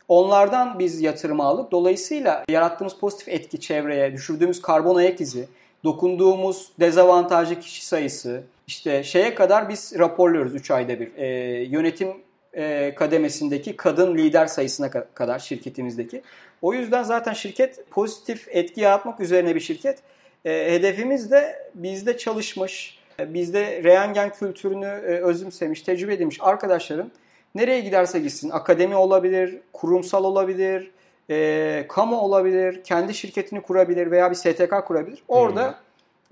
Onlardan biz yatırım aldık. Dolayısıyla yarattığımız pozitif etki çevreye, düşürdüğümüz karbon ayak izi, dokunduğumuz dezavantajlı kişi sayısı, işte şeye kadar biz raporluyoruz 3 ayda bir. Ee, yönetim e, kademesindeki kadın lider sayısına ka- kadar şirketimizdeki. O yüzden zaten şirket pozitif etki yaratmak üzerine bir şirket. E, hedefimiz de bizde çalışmış, e, bizde reyengen kültürünü e, özümsemiş, tecrübe edilmiş arkadaşların nereye giderse gitsin, akademi olabilir, kurumsal olabilir, e, kamu olabilir, kendi şirketini kurabilir veya bir STK kurabilir. Orada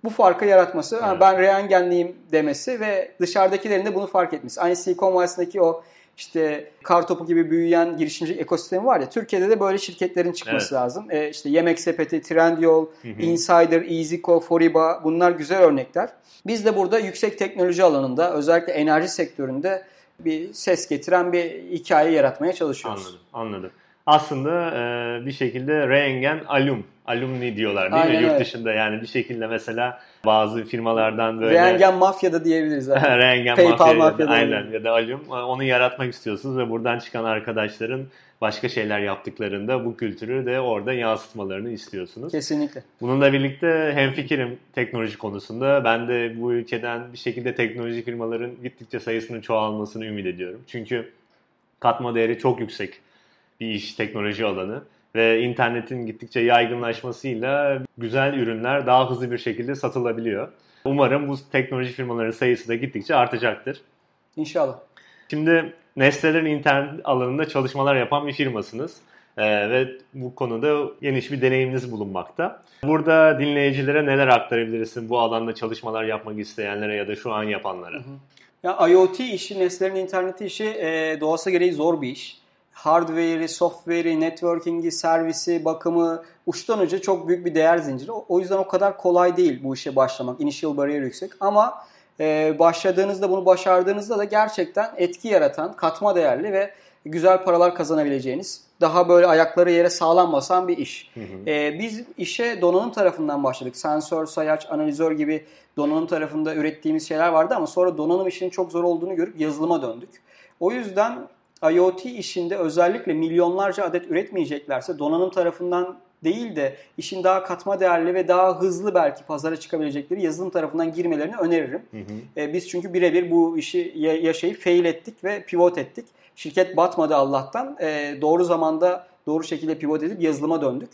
bu farkı yaratması, "Ha, Evet. ben reyengenliyim demesi ve dışarıdakilerin de bunu fark etmesi. Aynı Silicon Vadisi'ndeki o işte kar topu gibi büyüyen girişimci ekosistemi var ya Türkiye'de de böyle şirketlerin çıkması Evet. lazım. E, işte Yemek Sepeti, Trendyol, Insider, EasyCo, Foriba bunlar güzel örnekler. Biz de burada yüksek teknoloji alanında özellikle enerji sektöründe bir ses getiren bir hikaye yaratmaya çalışıyoruz. Anladım, anladım. Aslında e, bir şekilde Reengen alum, alumni diyorlar değil Aynen mi? Yurt öyle. dışında yani bir şekilde mesela bazı firmalardan böyle Reyengen mafyada diyebiliriz. zaten. Reengen PayPal mafya ya da- aynen ya da alum e, onu yaratmak istiyorsunuz ve buradan çıkan arkadaşların başka şeyler yaptıklarında bu kültürü de orada yansıtmalarını istiyorsunuz. Kesinlikle. Bununla birlikte hemfikirim teknoloji konusunda. Ben de bu ülkeden bir şekilde teknoloji firmaların gittikçe sayısının çoğalmasını ümit ediyorum. Çünkü katma değeri çok yüksek bir iş teknoloji alanı ve internetin gittikçe yaygınlaşmasıyla güzel ürünler daha hızlı bir şekilde satılabiliyor. Umarım bu teknoloji firmaların sayısı da gittikçe artacaktır. İnşallah. Şimdi Nestle'lerin internet alanında çalışmalar yapan bir firmasınız. Ee, ve bu konuda geniş bir deneyiminiz bulunmakta. Burada dinleyicilere neler aktarabilirsin bu alanda çalışmalar yapmak isteyenlere ya da şu an yapanlara? Ya IoT işi, nesnelerin interneti işi e, doğası gereği zor bir iş. Hardware'i, software'i, networking'i, servisi, bakımı uçtan uca çok büyük bir değer zinciri. O yüzden o kadar kolay değil bu işe başlamak. Initial bariyer yüksek ama e, başladığınızda bunu başardığınızda da gerçekten etki yaratan, katma değerli ve güzel paralar kazanabileceğiniz, daha böyle ayakları yere sağlam basan bir iş. E, biz işe donanım tarafından başladık. Sensör, sayaç, analizör gibi donanım tarafında ürettiğimiz şeyler vardı ama sonra donanım işinin çok zor olduğunu görüp yazılıma döndük. O yüzden IoT işinde özellikle milyonlarca adet üretmeyeceklerse donanım tarafından değil de işin daha katma değerli ve daha hızlı belki pazara çıkabilecekleri yazılım tarafından girmelerini öneririm. E, biz çünkü birebir bu işi ya- yaşayıp fail ettik ve pivot ettik. Şirket batmadı Allah'tan. E, doğru zamanda doğru şekilde pivot edip yazılıma döndük.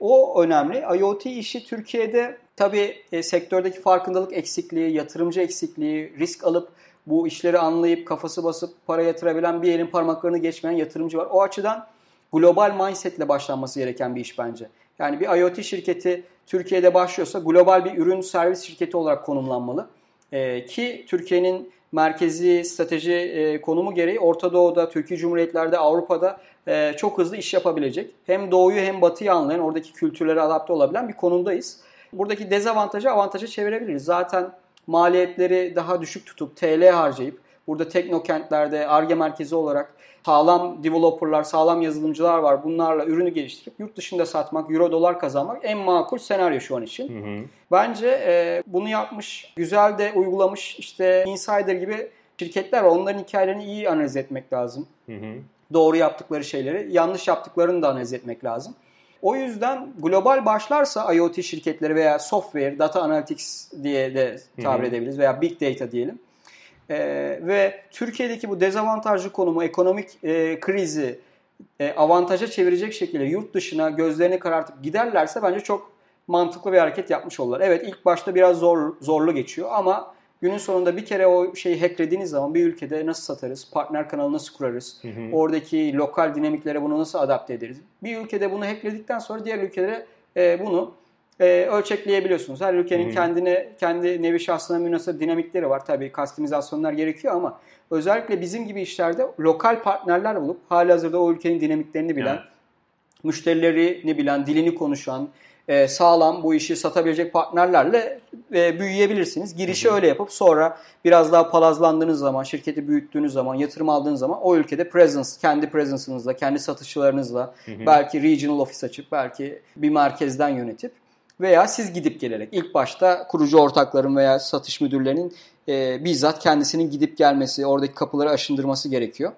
O önemli. IoT işi Türkiye'de tabii e, sektördeki farkındalık eksikliği, yatırımcı eksikliği, risk alıp bu işleri anlayıp kafası basıp para yatırabilen bir elin parmaklarını geçmeyen yatırımcı var. O açıdan global mindsetle başlanması gereken bir iş bence. Yani bir IoT şirketi Türkiye'de başlıyorsa global bir ürün servis şirketi olarak konumlanmalı. Ee, ki Türkiye'nin merkezi strateji e, konumu gereği Orta Doğu'da, Türkiye Cumhuriyetler'de, Avrupa'da e, çok hızlı iş yapabilecek. Hem doğuyu hem batıyı anlayan, oradaki kültürlere adapte olabilen bir konumdayız. Buradaki dezavantajı avantaja çevirebiliriz. Zaten maliyetleri daha düşük tutup TL harcayıp burada teknokentlerde ARGE merkezi olarak sağlam developerlar, sağlam yazılımcılar var. Bunlarla ürünü geliştirip yurt dışında satmak, euro dolar kazanmak en makul senaryo şu an için. Bence e, bunu yapmış, güzel de uygulamış işte Insider gibi şirketler var. Onların hikayelerini iyi analiz etmek lazım. Doğru yaptıkları şeyleri, yanlış yaptıklarını da analiz etmek lazım. O yüzden global başlarsa IoT şirketleri veya software, data analytics diye de tabir edebiliriz veya big data diyelim. Ee, ve Türkiye'deki bu dezavantajlı konumu, ekonomik e, krizi e, avantaja çevirecek şekilde yurt dışına gözlerini karartıp giderlerse bence çok mantıklı bir hareket yapmış olurlar. Evet ilk başta biraz zor zorlu geçiyor ama günün sonunda bir kere o şeyi hacklediğiniz zaman bir ülkede nasıl satarız, partner kanalı nasıl kurarız, oradaki lokal dinamiklere bunu nasıl adapte ederiz. Bir ülkede bunu hackledikten sonra diğer ülkelere e, bunu e, ölçekleyebiliyorsunuz. Her ülkenin Hı hı. kendine kendi nevi şahsına münasır dinamikleri var. Tabii kastimizasyonlar gerekiyor ama özellikle bizim gibi işlerde lokal partnerler bulup halihazırda o ülkenin dinamiklerini bilen, Evet. müşterilerini bilen, dilini konuşan, e, sağlam bu işi satabilecek partnerlerle e, büyüyebilirsiniz. Girişi öyle yapıp sonra biraz daha palazlandığınız zaman, şirketi büyüttüğünüz zaman, yatırım aldığınız zaman o ülkede presence, kendi presence'ınızla, kendi satışçılarınızla belki regional office açıp, belki bir merkezden yönetip veya siz gidip gelerek ilk başta kurucu ortakların veya satış müdürlerinin e, bizzat kendisinin gidip gelmesi, oradaki kapıları aşındırması gerekiyor.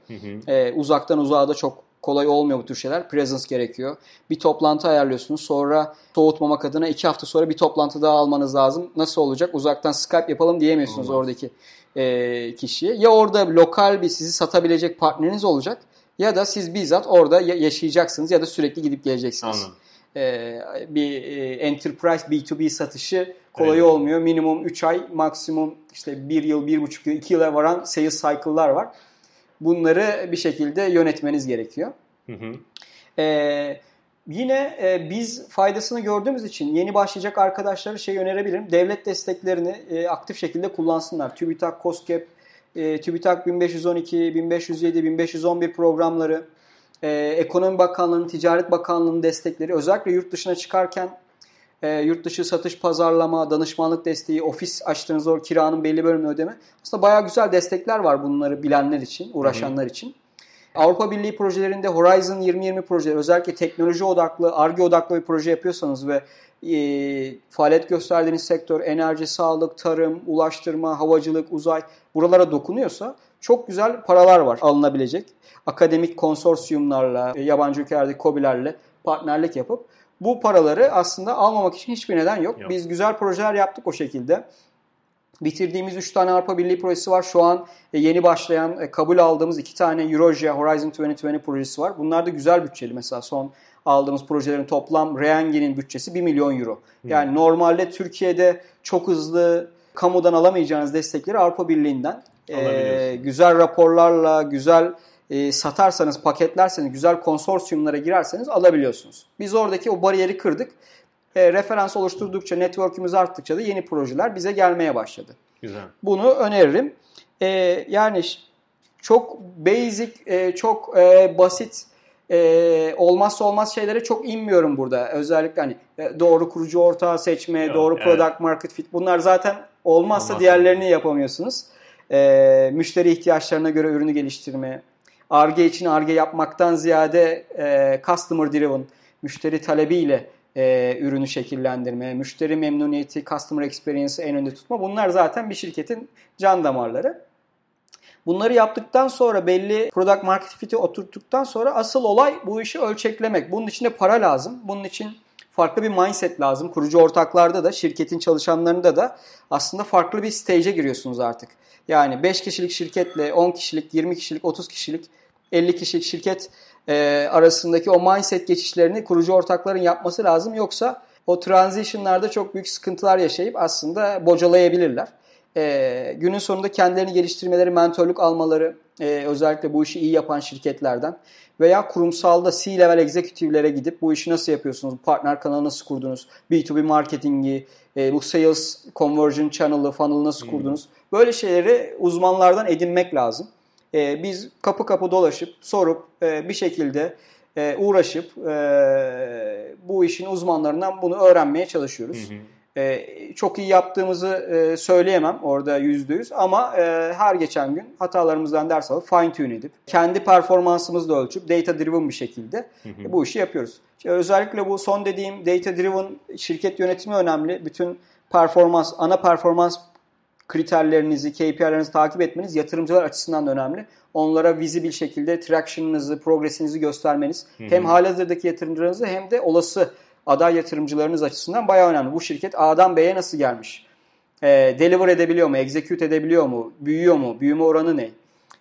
E, uzaktan uzağa da çok kolay olmuyor bu tür şeyler. Presence gerekiyor. Bir toplantı ayarlıyorsunuz. Sonra soğutmamak adına iki hafta sonra bir toplantı daha almanız lazım. Nasıl olacak? Uzaktan Skype yapalım diyemiyorsunuz Olmaz. oradaki e, kişiye. Ya orada lokal bir sizi satabilecek partneriniz olacak ya da siz bizzat orada ya- yaşayacaksınız ya da sürekli gidip geleceksiniz. Anladım. E, bir e, enterprise B2B satışı kolay Evet. olmuyor. Minimum 3 ay, maksimum işte 1 yıl, 1,5 yıl, 2 yıla varan sales cycle'lar var. Bunları bir şekilde yönetmeniz gerekiyor. Hı hı. Ee, yine e, biz faydasını gördüğümüz için yeni başlayacak arkadaşlara şey önerebilirim. Devlet desteklerini e, aktif şekilde kullansınlar. TÜBİTAK, KOSGEB, e, TÜBİTAK 1512, 1507, 1511 programları, e, Ekonomi Bakanlığı'nın, Ticaret Bakanlığı'nın destekleri özellikle yurt dışına çıkarken e, yurt dışı satış, pazarlama, danışmanlık desteği, ofis açtığınız o kiranın belli bölümünü ödeme. Aslında bayağı güzel destekler var bunları bilenler için, uğraşanlar için. Avrupa Birliği projelerinde Horizon 2020 projeleri özellikle teknoloji odaklı, ARGE odaklı bir proje yapıyorsanız ve e, faaliyet gösterdiğiniz sektör enerji, sağlık, tarım, ulaştırma, havacılık, uzay buralara dokunuyorsa çok güzel paralar var alınabilecek. Akademik konsorsiyumlarla, e, yabancı ülkelerdeki KOBİ'lerle partnerlik yapıp bu paraları aslında almamak için hiçbir neden yok. Yok. Biz güzel projeler yaptık o şekilde. Bitirdiğimiz 3 tane Avrupa Birliği projesi var. Şu an e, yeni başlayan, e, kabul aldığımız 2 tane Eurosia Horizon 2020 projesi var. Bunlar da güzel bütçeli. Mesela son aldığımız projelerin toplam Rengen'in bütçesi 1 milyon euro. Yani normalde Türkiye'de çok hızlı kamudan alamayacağınız destekleri Avrupa Birliği'nden e, güzel raporlarla, güzel e, satarsanız, paketlerseniz, güzel konsorsiyumlara girerseniz alabiliyorsunuz. Biz oradaki o bariyeri kırdık. E, referans oluşturdukça, network'ümüz arttıkça da yeni projeler bize gelmeye başladı. Güzel. Bunu öneririm. E, yani çok basic, e, çok e, basit e, olmazsa olmaz şeylere çok inmiyorum burada. Özellikle hani e, doğru kurucu ortağı seçme, Yok, doğru evet. product market fit bunlar zaten olmazsa Olmazsa diğerlerini yapamıyorsunuz. E, müşteri ihtiyaçlarına göre ürünü geliştirme, ARGE için ARGE yapmaktan ziyade e, customer driven, müşteri talebiyle e, ürünü şekillendirme, müşteri memnuniyeti, customer experience'ı en önde tutma bunlar zaten bir şirketin can damarları. Bunları yaptıktan sonra belli product market fit'i oturttuktan sonra asıl olay bu işi ölçeklemek. Bunun için de para lazım. Bunun için farklı bir mindset lazım. Kurucu ortaklarda da, şirketin çalışanlarında da aslında farklı bir stage'e giriyorsunuz artık. Yani 5 kişilik şirketle 10 kişilik, 20 kişilik, 30 kişilik, 50 kişilik şirket e, arasındaki o mindset geçişlerini kurucu ortakların yapması lazım. Yoksa o transition'larda çok büyük sıkıntılar yaşayıp aslında bocalayabilirler. E, günün sonunda kendilerini geliştirmeleri, mentorluk almaları, e, özellikle bu işi iyi yapan şirketlerden veya kurumsalda C-level executive'lere gidip bu işi nasıl yapıyorsunuz, partner kanalı nasıl kurdunuz, B2B marketingi, e, bu sales conversion channel'ı, funnel'ı nasıl kurdunuz, böyle şeyleri uzmanlardan edinmek lazım. E, biz kapı kapı dolaşıp, sorup e, bir şekilde e, uğraşıp e, bu işin uzmanlarından bunu öğrenmeye çalışıyoruz. E, çok iyi yaptığımızı e, söyleyemem orada yüzde yüz ama e, her geçen gün hatalarımızdan ders alıp fine tune edip kendi performansımızı da ölçüp data driven bir şekilde e, bu işi yapıyoruz. İşte özellikle bu son dediğim data driven şirket yönetimi önemli. Bütün performans, ana performans kriterlerinizi, KPI'lerinizi takip etmeniz yatırımcılar açısından da önemli. Onlara visible şekilde traction'ınızı, progresinizi göstermeniz hem halihazırdaki yatırımcılarınızı hem de olası aday yatırımcılarınız açısından bayağı önemli. Bu şirket A'dan B'ye nasıl gelmiş? E, deliver edebiliyor mu? Execute edebiliyor mu? Büyüyor mu? Büyüme oranı ne?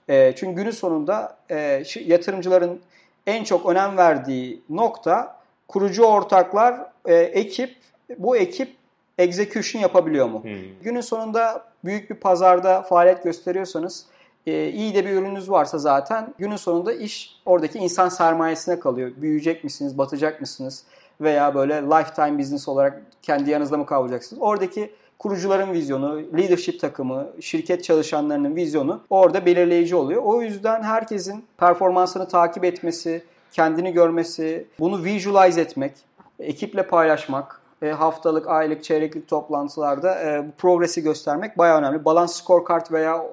E, çünkü günün sonunda e, yatırımcıların en çok önem verdiği nokta kurucu ortaklar, e, ekip, bu ekip execution yapabiliyor mu? Hmm. Günün sonunda büyük bir pazarda faaliyet gösteriyorsanız, e, iyi de bir ürününüz varsa zaten günün sonunda iş oradaki insan sermayesine kalıyor. Büyüyecek misiniz, batacak mısınız? Veya böyle lifetime business olarak kendi yanınızda mı kalacaksınız? Oradaki kurucuların vizyonu, leadership takımı, şirket çalışanlarının vizyonu orada belirleyici oluyor. O yüzden herkesin performansını takip etmesi, kendini görmesi, bunu visualize etmek, ekiple paylaşmak, haftalık, aylık, çeyreklik toplantılarda e, bu progresi göstermek bayağı önemli. Balance scorecard veya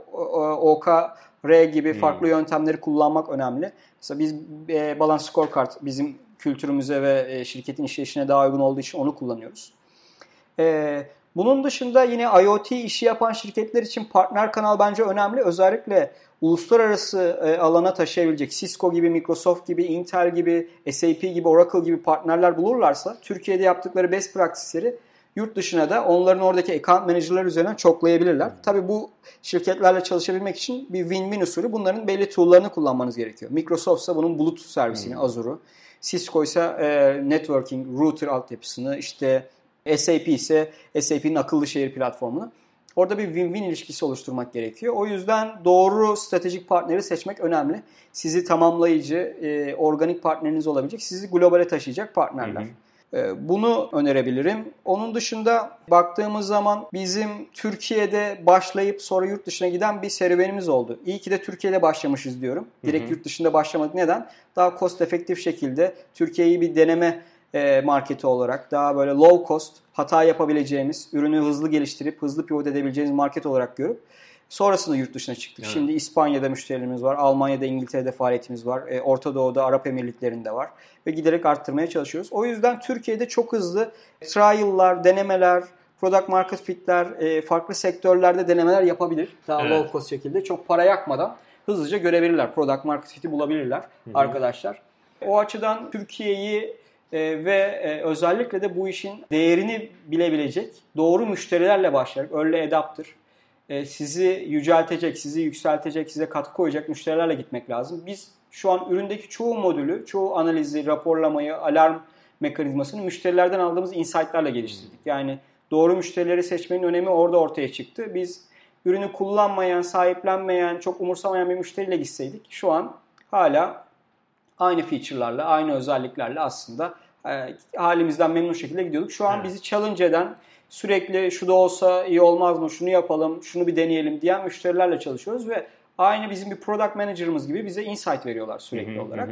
OKR gibi farklı yöntemleri kullanmak önemli. Mesela biz e, Balance scorecard bizim kültürümüze ve e, şirketin işleyişine daha uygun olduğu için onu kullanıyoruz. E, bunun dışında yine IoT işi yapan şirketler için partner kanal bence önemli. Özellikle uluslararası e, alana taşıyabilecek Cisco gibi, Microsoft gibi, Intel gibi, SAP gibi, Oracle gibi partnerler bulurlarsa Türkiye'de yaptıkları best practice'leri yurt dışına da onların oradaki account manager'lar üzerinden çoklayabilirler. Tabii bu şirketlerle çalışabilmek için bir win-win usulü bunların belli tool'larını kullanmanız gerekiyor. Microsoft ise bunun bulut servisini. Azure'u. Cisco ise e, networking, router altyapısını, işte SAP ise SAP'nin akıllı şehir platformunu. Orada bir win-win ilişkisi oluşturmak gerekiyor. O yüzden doğru stratejik partneri seçmek önemli. Sizi tamamlayıcı, e, organik partneriniz olabilecek, sizi globale taşıyacak partnerler. Hı hı. E, bunu önerebilirim. Onun dışında baktığımız zaman bizim Türkiye'de başlayıp sonra yurt dışına giden bir serüvenimiz oldu. İyi ki de Türkiye'de başlamışız diyorum. Direkt hı hı. yurt dışında başlamadık. Neden? Daha cost efektif şekilde Türkiye'yi bir deneme e, marketi olarak daha böyle low cost hata yapabileceğimiz, ürünü hızlı geliştirip hızlı pivot edebileceğimiz market olarak görüp sonrasında yurt dışına çıktık. Evet. Şimdi İspanya'da müşterilerimiz var, Almanya'da, İngiltere'de faaliyetimiz var, e, Orta Doğu'da, Arap Emirlikleri'nde var ve giderek arttırmaya çalışıyoruz. O yüzden Türkiye'de çok hızlı trial'lar, denemeler, product market fit'ler, e, farklı sektörlerde denemeler yapabilir. Daha evet. low cost şekilde çok para yakmadan hızlıca görebilirler. Product market fit'i bulabilirler Hı-hı. arkadaşlar. O açıdan Türkiye'yi e, ve e, özellikle de bu işin değerini bilebilecek doğru müşterilerle başlayarak early adapter e, sizi yüceltecek, sizi yükseltecek, size katkı koyacak müşterilerle gitmek lazım. Biz şu an üründeki çoğu modülü, çoğu analizi, raporlamayı, alarm mekanizmasını müşterilerden aldığımız insight'larla geliştirdik. Yani doğru müşterileri seçmenin önemi orada ortaya çıktı. Biz ürünü kullanmayan, sahiplenmeyen, çok umursamayan bir müşteriyle gitseydik şu an hala aynı feature'larla, aynı özelliklerle aslında e, halimizden memnun şekilde gidiyorduk. Şu an evet. bizi challenge eden, sürekli şu da olsa iyi olmaz mı, şunu yapalım, şunu bir deneyelim diyen müşterilerle çalışıyoruz ve aynı bizim bir product manager'ımız gibi bize insight veriyorlar sürekli olarak.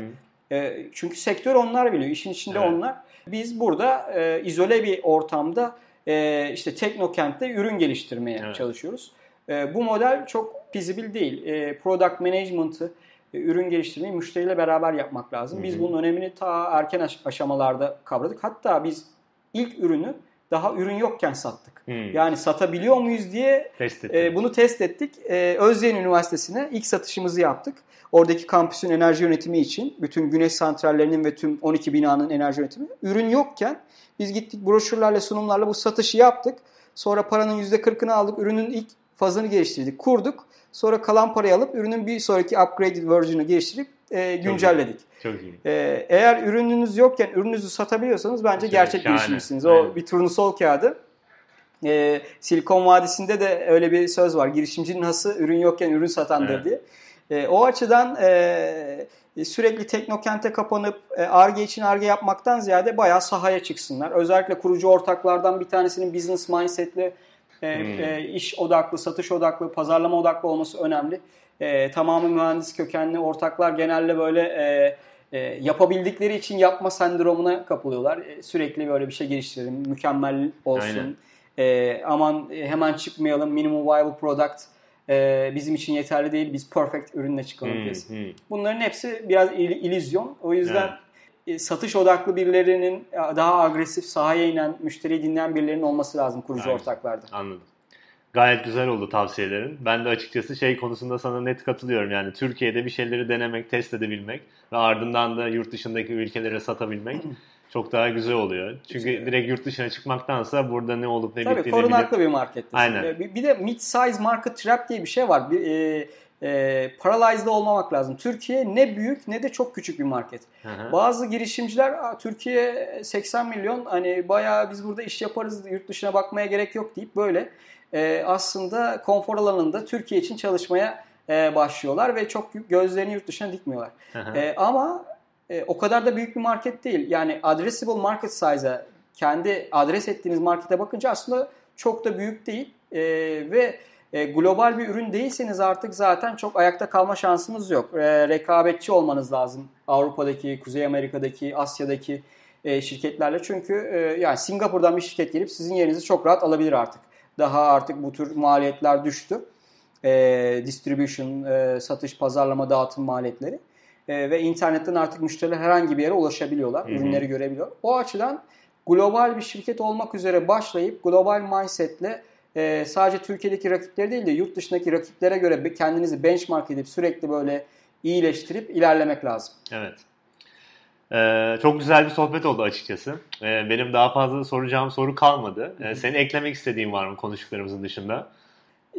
E, çünkü sektör onlar biliyor, işin içinde evet. onlar. Biz burada e, izole bir ortamda e, işte Teknokent'te ürün geliştirmeye evet. çalışıyoruz. E, bu model çok feasible değil. E, product management'ı ürün geliştirmeyi müşteriyle beraber yapmak lazım. Biz bunun önemini ta erken aşamalarda kavradık. Hatta biz ilk ürünü daha ürün yokken sattık. Hmm. Yani satabiliyor muyuz diye test e, bunu test ettik. E, Özyeğin Üniversitesi'ne ilk satışımızı yaptık. Oradaki kampüsün enerji yönetimi için bütün güneş santrallerinin ve tüm 12 binanın enerji yönetimi. Ürün yokken biz gittik broşürlerle sunumlarla bu satışı yaptık. Sonra paranın %40'ını aldık. Ürünün ilk fazını geliştirdik, kurduk. Sonra kalan parayı alıp ürünün bir sonraki upgraded version'ı geliştirip e, güncelledik. Çok iyi. Çok iyi. E, eğer ürününüz yokken ürününüzü satabiliyorsanız bence Çok gerçek şahane. girişimcisiniz. O Aynen. bir turnusol kağıdı. E, Silikon Vadisi'nde de öyle bir söz var. Girişimcinin hası ürün yokken ürün satandır evet. diye. E, o açıdan e, sürekli teknokente kapanıp ARGE için ARGE yapmaktan ziyade bayağı sahaya çıksınlar. Özellikle kurucu ortaklardan bir tanesinin business mindset'li e, hmm. e, iş odaklı, satış odaklı, pazarlama odaklı olması önemli. E, tamamı mühendis kökenli ortaklar genelde böyle e, e, yapabildikleri için yapma sendromuna kapılıyorlar. E, sürekli böyle bir şey geliştirelim, mükemmel olsun. E, aman e, hemen çıkmayalım, minimum viable product e, bizim için yeterli değil, biz perfect ürünle çıkalım hmm, Hmm. Bunların hepsi biraz il, illüzyon. O yüzden evet satış odaklı birilerinin e, daha agresif sahaya inen, müşteriyi dinleyen birilerinin olması lazım kurucu Aynen. ortaklarda. Anladım. Gayet güzel oldu tavsiyelerin. Ben de açıkçası şey konusunda sana net katılıyorum. Yani Türkiye'de bir şeyleri denemek, test edebilmek ve ardından da yurt dışındaki ülkelere satabilmek çok daha güzel oluyor. Çünkü direkt yurt dışına çıkmaktansa burada ne olup ne Tabii bittiğini korunaklı bilip... bir markettesin. Aynen. Bir, bir de mid-size market trap diye bir şey var. Bir, e, e, paralyzed olmamak lazım. Türkiye ne büyük ne de çok küçük bir market. Hı hı. Bazı girişimciler "Aa, Türkiye 80 milyon hani bayağı biz burada iş yaparız yurt dışına bakmaya gerek yok deyip böyle e, aslında konfor alanında Türkiye için çalışmaya e, başlıyorlar ve çok gözlerini yurt dışına dikmiyorlar. Hı hı. E, ama e, o kadar da büyük bir market değil. Yani addressable market size'a kendi adres ettiğiniz markete bakınca aslında çok da büyük değil E, ve e, global bir ürün değilseniz artık zaten çok ayakta kalma şansınız yok. E, rekabetçi olmanız lazım Avrupa'daki, Kuzey Amerika'daki, Asya'daki e, şirketlerle. Çünkü e, yani Singapur'dan bir şirket gelip sizin yerinizi çok rahat alabilir artık. Daha artık bu tür maliyetler düştü. E, distribution, e, satış, pazarlama, dağıtım maliyetleri. E, ve internetten artık müşteriler herhangi bir yere ulaşabiliyorlar. Hı hı. Ürünleri görebiliyor. O açıdan global bir şirket olmak üzere başlayıp global mindsetle e, sadece Türkiye'deki rakipleri değil de yurt dışındaki rakiplere göre kendinizi benchmark edip sürekli böyle iyileştirip ilerlemek lazım. Evet. Ee, çok güzel bir sohbet oldu açıkçası. Ee, benim daha fazla soracağım soru kalmadı. Ee, senin eklemek istediğin var mı konuştuklarımızın dışında?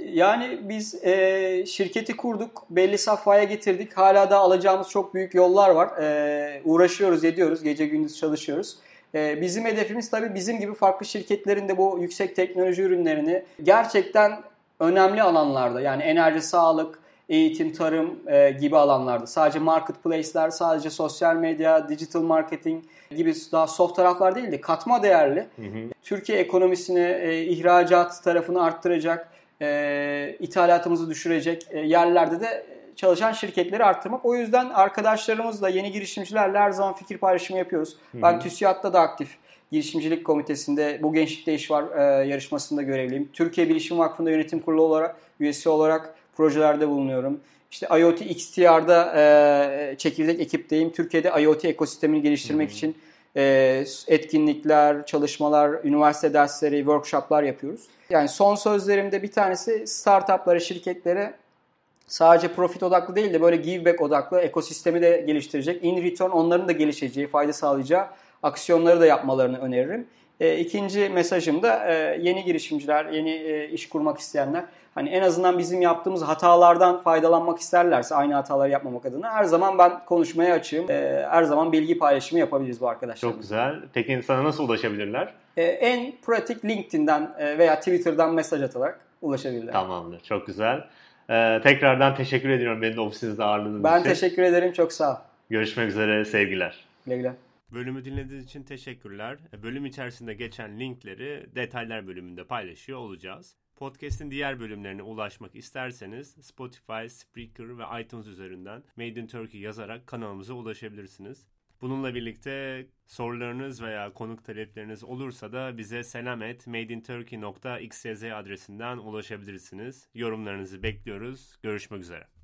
Yani biz e, şirketi kurduk, belli safhaya getirdik. Hala da alacağımız çok büyük yollar var. E, uğraşıyoruz, ediyoruz, gece gündüz çalışıyoruz. E, bizim hedefimiz tabii bizim gibi farklı şirketlerin de bu yüksek teknoloji ürünlerini gerçekten önemli alanlarda yani enerji, sağlık, eğitim, tarım e, gibi alanlarda sadece marketplace'ler, sadece sosyal medya, digital marketing gibi daha soft taraflar değil de katma değerli Hı hı. Türkiye ekonomisini, e, ihracat tarafını arttıracak, e, ithalatımızı düşürecek e, yerlerde de çalışan şirketleri arttırmak. O yüzden arkadaşlarımızla, yeni girişimcilerle her zaman fikir paylaşımı yapıyoruz. Ben TÜSİAD'da da aktif girişimcilik komitesinde bu Gençlikte İş Var e, yarışmasında görevliyim. Türkiye Bilişim Vakfı'nda yönetim kurulu olarak, üyesi olarak projelerde bulunuyorum. İşte IoT XTR'da e, çekirdek ekipteyim. Türkiye'de IoT ekosistemini geliştirmek için e, etkinlikler, çalışmalar, üniversite dersleri, workshoplar yapıyoruz. Yani son sözlerimde bir tanesi startuplara, şirketlere sadece profit odaklı değil de böyle give back odaklı ekosistemi de geliştirecek. In return onların da gelişeceği, fayda sağlayacağı aksiyonları da yapmalarını öneririm. E, ikinci mesajım da e, yeni girişimciler, yeni e, iş kurmak isteyenler hani en azından bizim yaptığımız hatalardan faydalanmak isterlerse aynı hataları yapmamak adına her zaman ben konuşmaya açığım. E, her zaman bilgi paylaşımı yapabiliriz bu arkadaşlar. Çok güzel. Peki sana nasıl ulaşabilirler? E, en pratik LinkedIn'den e, veya Twitter'dan mesaj atarak ulaşabilirler. Tamamdır. Çok güzel. Ee, tekrardan teşekkür ediyorum beni de ofisinizde ağırladığınız Ben için. teşekkür ederim. Çok sağ ol. Görüşmek üzere. Sevgiler. Güle güle. Bölümü dinlediğiniz için teşekkürler. Bölüm içerisinde geçen linkleri detaylar bölümünde paylaşıyor olacağız. Podcast'in diğer bölümlerine ulaşmak isterseniz Spotify, Spreaker ve iTunes üzerinden Made in Turkey yazarak kanalımıza ulaşabilirsiniz. Bununla birlikte sorularınız veya konuk talepleriniz olursa da bize selam et madeinturkey.xyz adresinden ulaşabilirsiniz. Yorumlarınızı bekliyoruz. Görüşmek üzere.